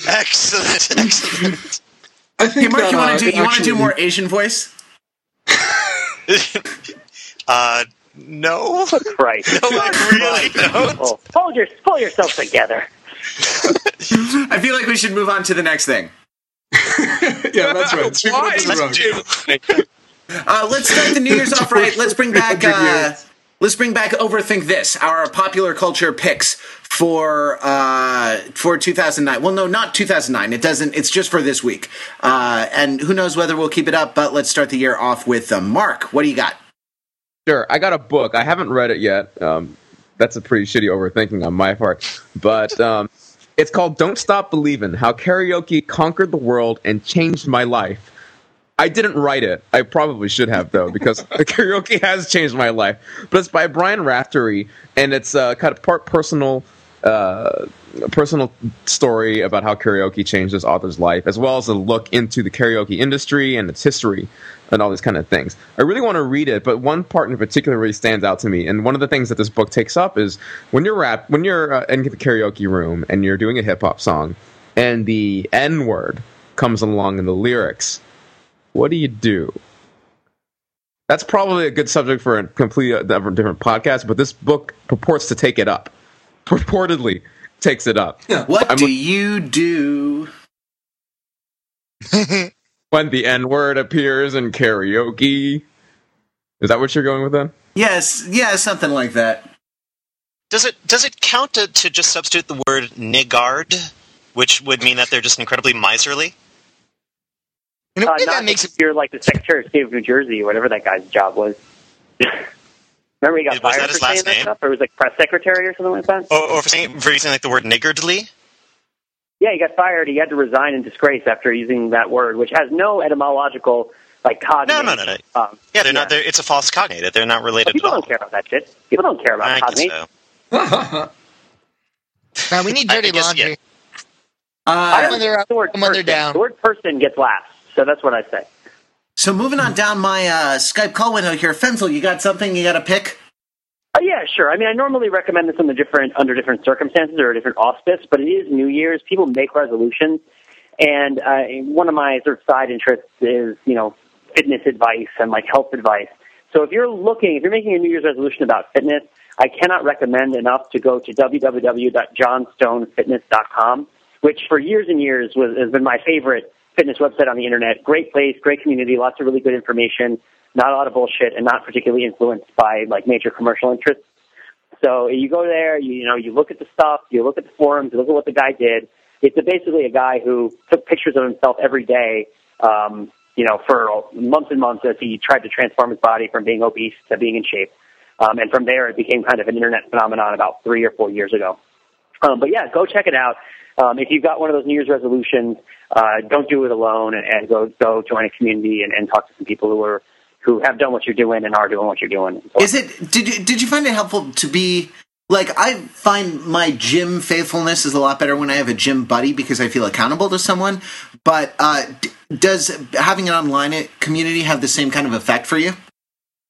Excellent, excellent. I Hey, Mark, that, you uh, want to do it you want to do more Asian voice? uh, no, no, Christ. like really, no. Oh, hold your pull yourself together. I feel like we should move on to the next thing. yeah, that's right. Speak Why? up to the rock. Uh, let's start the New Year's off right. Let's bring back. 300 Uh, years. Let's bring back overthink this. Our popular culture picks for uh, for 2009. Well, no, not 2009. It doesn't. It's just for this week. Uh, and who knows whether we'll keep it up. But let's start the year off with uh, Mark. What do you got? Sure, I got a book. I haven't read it yet. Um, that's a pretty shitty overthinking on my part. But um, it's called Don't Stop Believing How Karaoke Conquered the World and Changed My Life. I didn't write it. I probably should have, though, because karaoke has changed my life. But it's by Brian Raftery, and it's uh, kind of part personal, uh, personal story about how karaoke changed this author's life, as well as a look into the karaoke industry and its history and all these kind of things. I really want to read it, but one part in particular really stands out to me. And one of the things that this book takes up is when you're rap, when you're uh, in the karaoke room and you're doing a hip hop song, and the N word comes along in the lyrics. What do you do? That's probably a good subject for a completely uh, different, different podcast, but this book purports to take it up. Purportedly takes it up. What I'm do look- you do? When the N word appears in karaoke. Is that what you're going with then? Yes, yeah, something like that. Does it does it count to, to just substitute the word niggard, which would mean that they're just incredibly miserly? You know, Uh, that not makes if it. you're like the Secretary of State of New Jersey, or whatever that guy's job was. Remember he got Was that fired his for saying last that stuff, or was like press secretary or something like that. Or, or for, saying, for using like the word niggardly? Yeah, he got fired. He had to resign in disgrace after using that word, which has no etymological like cognate. No, no, no, no. Um, Yeah, they're not. They're, it's a false cognate. They're not related at people all. don't care about that shit. People don't care about I cognate. guess so. Man, we need I dirty guess, laundry. yeah. I Uh, don't when the word and when they're person. down. The word person gets last, so that's what I say. so moving on down my uh, Skype call window here, Fenzel, you got something you got to pick? Oh yeah, sure. I mean, I normally recommend this under different under different circumstances or a different auspice, but it is New Year's. People make resolutions, and uh, one of my sort of side interests is you know fitness advice and like health advice. So if you're looking, if you're making a New Year's resolution about fitness, I cannot recommend enough to go to www.johnstonefitness.com, which for years and years was, has been my favorite fitness website on the internet. Great place, great community, lots of really good information, not a lot of bullshit, and not particularly influenced by like major commercial interests. So you go there, you, you know, you look at the stuff, you look at the forums, you look at what the guy did. It's basically a guy who took pictures of himself every day, um, you know, for months and months as he tried to transform his body from being obese to being in shape. Um, and from there, it became kind of an internet phenomenon about three or four years ago. Um, but yeah, go check it out. Um, if you've got one of those New Year's resolutions, uh, don't do it alone, and, and go go join a community and, and talk to some people who are who have done what you're doing and are doing what you're doing. Is it? Did you did you find it helpful to be like I find my gym faithfulness is a lot better when I have a gym buddy because I feel accountable to someone. But uh, d- does having an online community have the same kind of effect for you?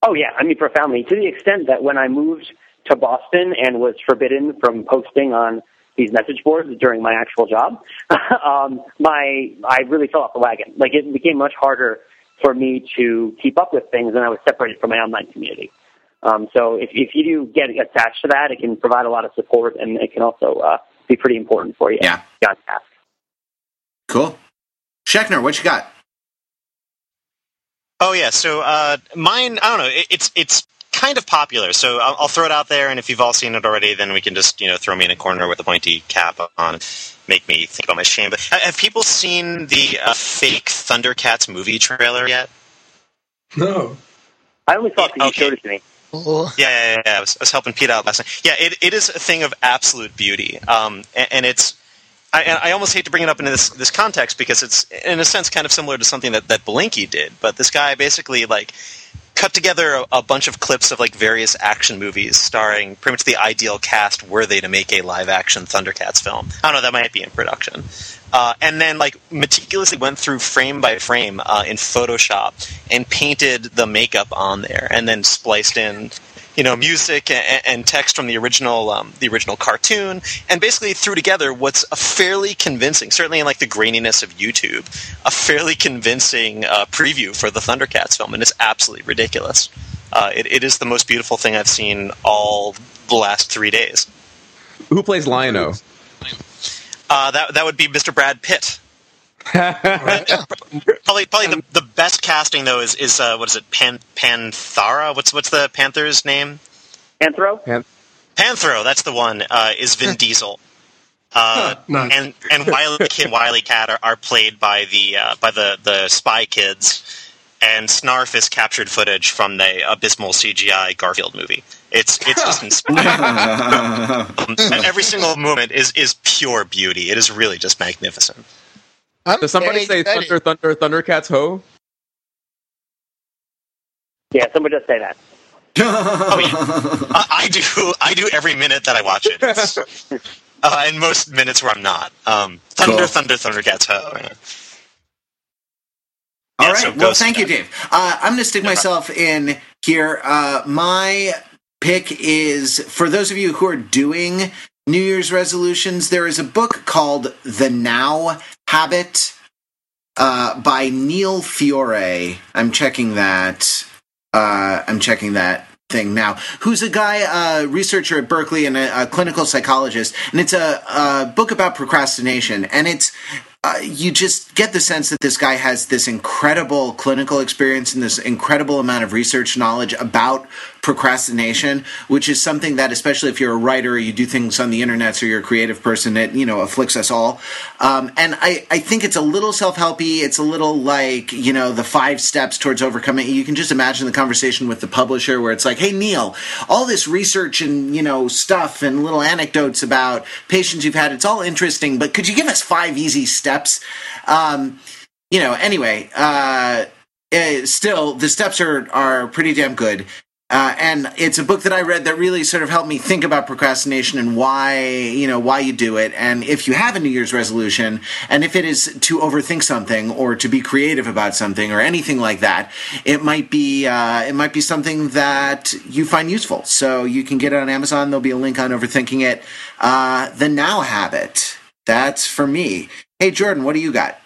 Oh yeah, I mean profoundly to the extent that when I moved to Boston and was forbidden from posting on these message boards during my actual job, um, my I really fell off the wagon. Like it became much harder for me to keep up with things, and I was separated from my online community. Um, so if if you do get attached to that, it can provide a lot of support, and it can also uh, be pretty important for you. Yeah. on task. Cool. Shechner, what you got? Oh yeah, so uh, mine. I don't know. It, it's it's kind of popular, so I'll, I'll throw it out there. And if you've all seen it already, then we can just you know throw me in a corner with a pointy cap on, make me think about my shame. But have people seen the uh, fake Thundercats movie trailer yet? No. I only thought that you Okay. showed it to me. Oh, Yeah, yeah, yeah. I was, I was helping Pete out last night. Yeah, it, it is a thing of absolute beauty, um, and, and it's. I, and I almost hate to bring it up in this this context because it's in a sense kind of similar to something that that Belinkie did. But this guy basically like cut together a, a bunch of clips of like various action movies starring pretty much the ideal cast were they to make a live action Thundercats film. I don't know that might be in production. Uh, and then like meticulously went through frame by frame uh, in Photoshop and painted the makeup on there, and then spliced in, you know, music and, and text from the original um, the original cartoon, and basically threw together what's a fairly convincing, certainly in like the graininess of YouTube, a fairly convincing uh, preview for the Thundercats film, and it's absolutely ridiculous. Uh, it, it is the most beautiful thing I've seen all the last three days. Who plays Lion-O? Uh, that that would be Mr. Brad Pitt. Probably, probably the, the best casting though is is uh, what is it? Pan Panthara? What's what's the Panther's name? Anthro? Panthro. That's the one. Uh, is Vin Diesel. Uh, Huh, nice. and and WilyKit, and WilyKat are, are played by the uh, by the the Spy Kids, and Snarf is captured footage from the abysmal CGI Garfield movie. It's it's just inspiring. Um, and every single moment is is pure beauty. It is really just magnificent. I'm Does somebody say excited. Thunder, Thunder, Thundercats ho? Yeah, somebody does say that. Oh, yeah. I, I do. I do every minute that I watch it. Uh, and most minutes where I'm not. Um, thunder, Cool. thunder, Thundercats ho. yeah. All Yeah, right. so well, thank you, Dave. Uh, I'm going to stick No myself in here. Uh, my pick is for those of you who are doing New Year's resolutions. There is a book called The Now Habit uh, by Neil Fiore. I'm checking that. Uh, I'm checking that thing now. Who's a guy, uh, researcher at Berkeley and a, a clinical psychologist, and it's a, a book about procrastination, and it's uh, you just get the sense that this guy has this incredible clinical experience and this incredible amount of research knowledge about procrastination, which is something that, especially if you're a writer you do things on the internet or you're a creative person, it you know afflicts us all. Um, and I, I think it's a little self-helpy. It's a little like you know the five steps towards overcoming. You can just imagine the conversation with the publisher where it's like, "Hey Neil, all this research and you know stuff and little anecdotes about patients you've had. It's all interesting, but could you give us five easy steps?" Um, you know. Anyway, uh, eh, still the steps are are pretty damn good. Uh, and it's a book that I read that really sort of helped me think about procrastination and why you know why you do it. And if you have a New Year's resolution, and if it is to overthink something or to be creative about something or anything like that, it might be uh, it might be something that you find useful. So you can get it on Amazon. There'll be a link on overthinking it. Uh, the Now Habit. That's for me. Hey Jordan, what do you got?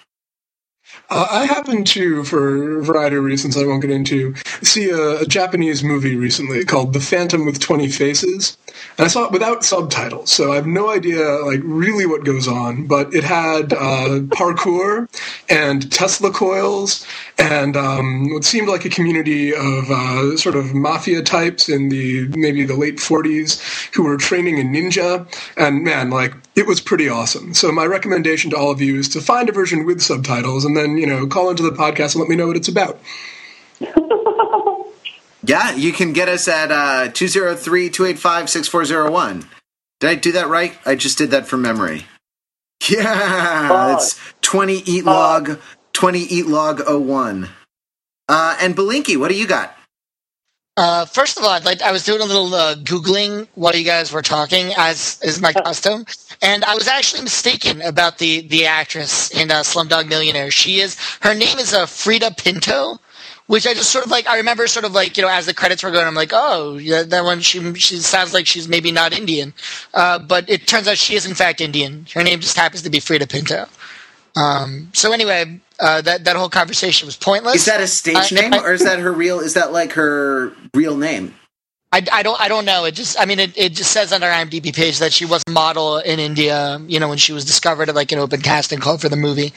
Uh, I happened to, for a variety of reasons I won't get into, see a, a Japanese movie recently called The Phantom with 20 Faces. And I saw it without subtitles, so I have no idea, like, really what goes on. But it had uh, parkour and Tesla coils and um, what seemed like a community of uh, sort of mafia types in the maybe the late 40s who were training in ninja. And man, like, it was pretty awesome. So my recommendation to all of you is to find a version with subtitles and then, you know, call into the podcast and let me know what it's about. Yeah, you can get us at uh, 203-285-6401. Did I do that right? I just did that from memory. Yeah, it's 20 eat log 20 eat log 01. Uh, and Belinkie, what do you got? Uh, first of all, I'd like, I was doing a little uh, googling while you guys were talking, as is my custom, and I was actually mistaken about the the actress in uh, Slumdog Millionaire. She is her name is uh, Freida Pinto, which I just sort of like. I remember sort of like you know as the credits were going, I'm like, oh, yeah, that one she she sounds like she's maybe not Indian, uh, but it turns out she is in fact Indian. Her name just happens to be Freida Pinto. Um, so anyway, uh, that that whole conversation was pointless. Is that a stage I- name I- or is that her real is that like her real name? I, I don't I don't know. It just I mean it, it just says on her IMDb page that she was a model in India. You know when she was discovered at like an open casting call for the movie.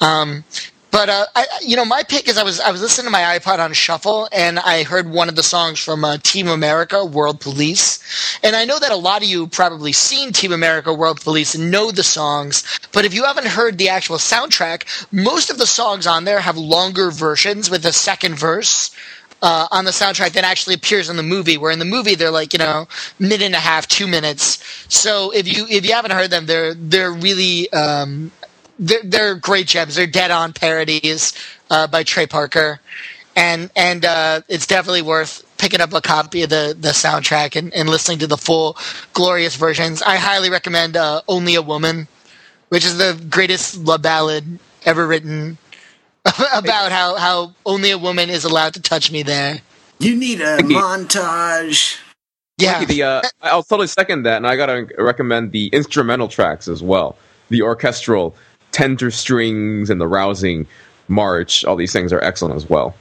Um, but uh, I, you know my pick is I was I was listening to my iPod on shuffle and I heard one of the songs from uh, Team America World Police, and I know that a lot of you probably seen Team America World Police and know the songs. But if you haven't heard the actual soundtrack, most of the songs on there have longer versions with a second verse uh, on the soundtrack than actually appears in the movie. Where in the movie they're like you know minute and a half, two minutes. So if you if you haven't heard them, they're they're really um, they're, they're great gems. They're dead on parodies uh, by Trey Parker, and and uh, it's definitely worth picking up a copy of the the soundtrack and, and listening to the full glorious versions. I highly recommend uh, "Only a Woman," which is the greatest love ballad ever written. about how, how only a woman is allowed to touch me there. You need a Becky. montage. Yeah. The uh, I'll totally second that, and I gotta recommend the instrumental tracks as well. The orchestral, tender strings, and the rousing march. All these things are excellent as well.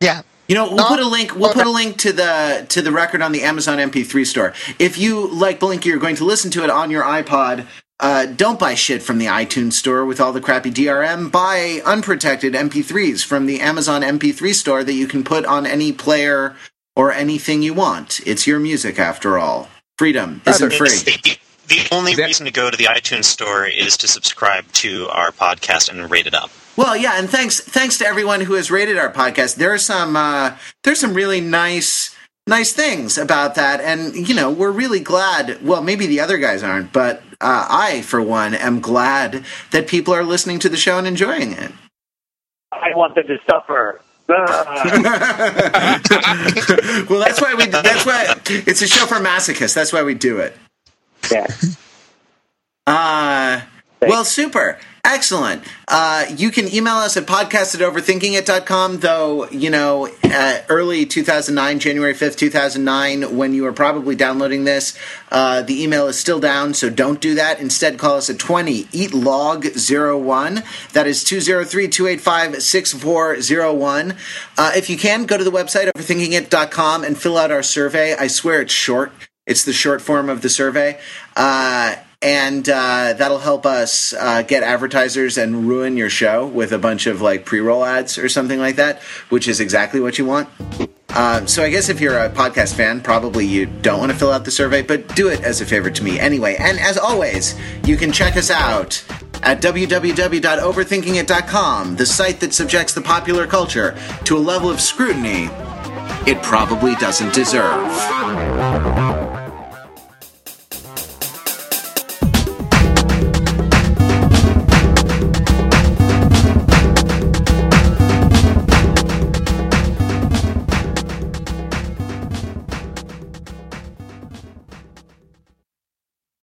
Yeah. You know, we'll No. put a link. We'll put a link to the to the record on the Amazon MP3 store. If you like Belinkie, you're going to listen to it on your iPod. Uh, don't buy shit from the iTunes store with all the crappy DRM. Buy unprotected MP3s from the Amazon MP3 store that you can put on any player or anything you want. It's your music, after all. Freedom isn't It's free. The, the only that- reason to go to the iTunes store is to subscribe to our podcast and rate it up. Well, yeah, and thanks thanks to everyone who has rated our podcast. There are some uh, there's some really nice nice things about that, and you know we're really glad. Well, maybe the other guys aren't, but uh, I, for one, am glad that people are listening to the show and enjoying it. I want them to suffer. Well, that's why we. That's why it's a show for masochists. That's why we do it. Yeah. Uh, well, super. Excellent. Uh, you can email us at podcast at overthinkingit.com, though, you know, uh, early 2009, January 5th, 2009, when you were probably downloading this, uh, the email is still down, so don't do that. Instead, call us at 20 eatlog01. That is 203 285 6401. Uh, if you can, go to the website, overthinkingit.com, and fill out our survey. I swear it's short. It's the short form of the survey. Uh, and uh, that'll help us uh, get advertisers and ruin your show with a bunch of like pre-roll ads or something like that, which is exactly what you want. Uh, so I guess if you're a podcast fan, probably you don't want to fill out the survey, but do it as a favor to me anyway. And as always, you can check us out at www.overthinkingit.com, the site that subjects the popular culture to a level of scrutiny it probably doesn't deserve.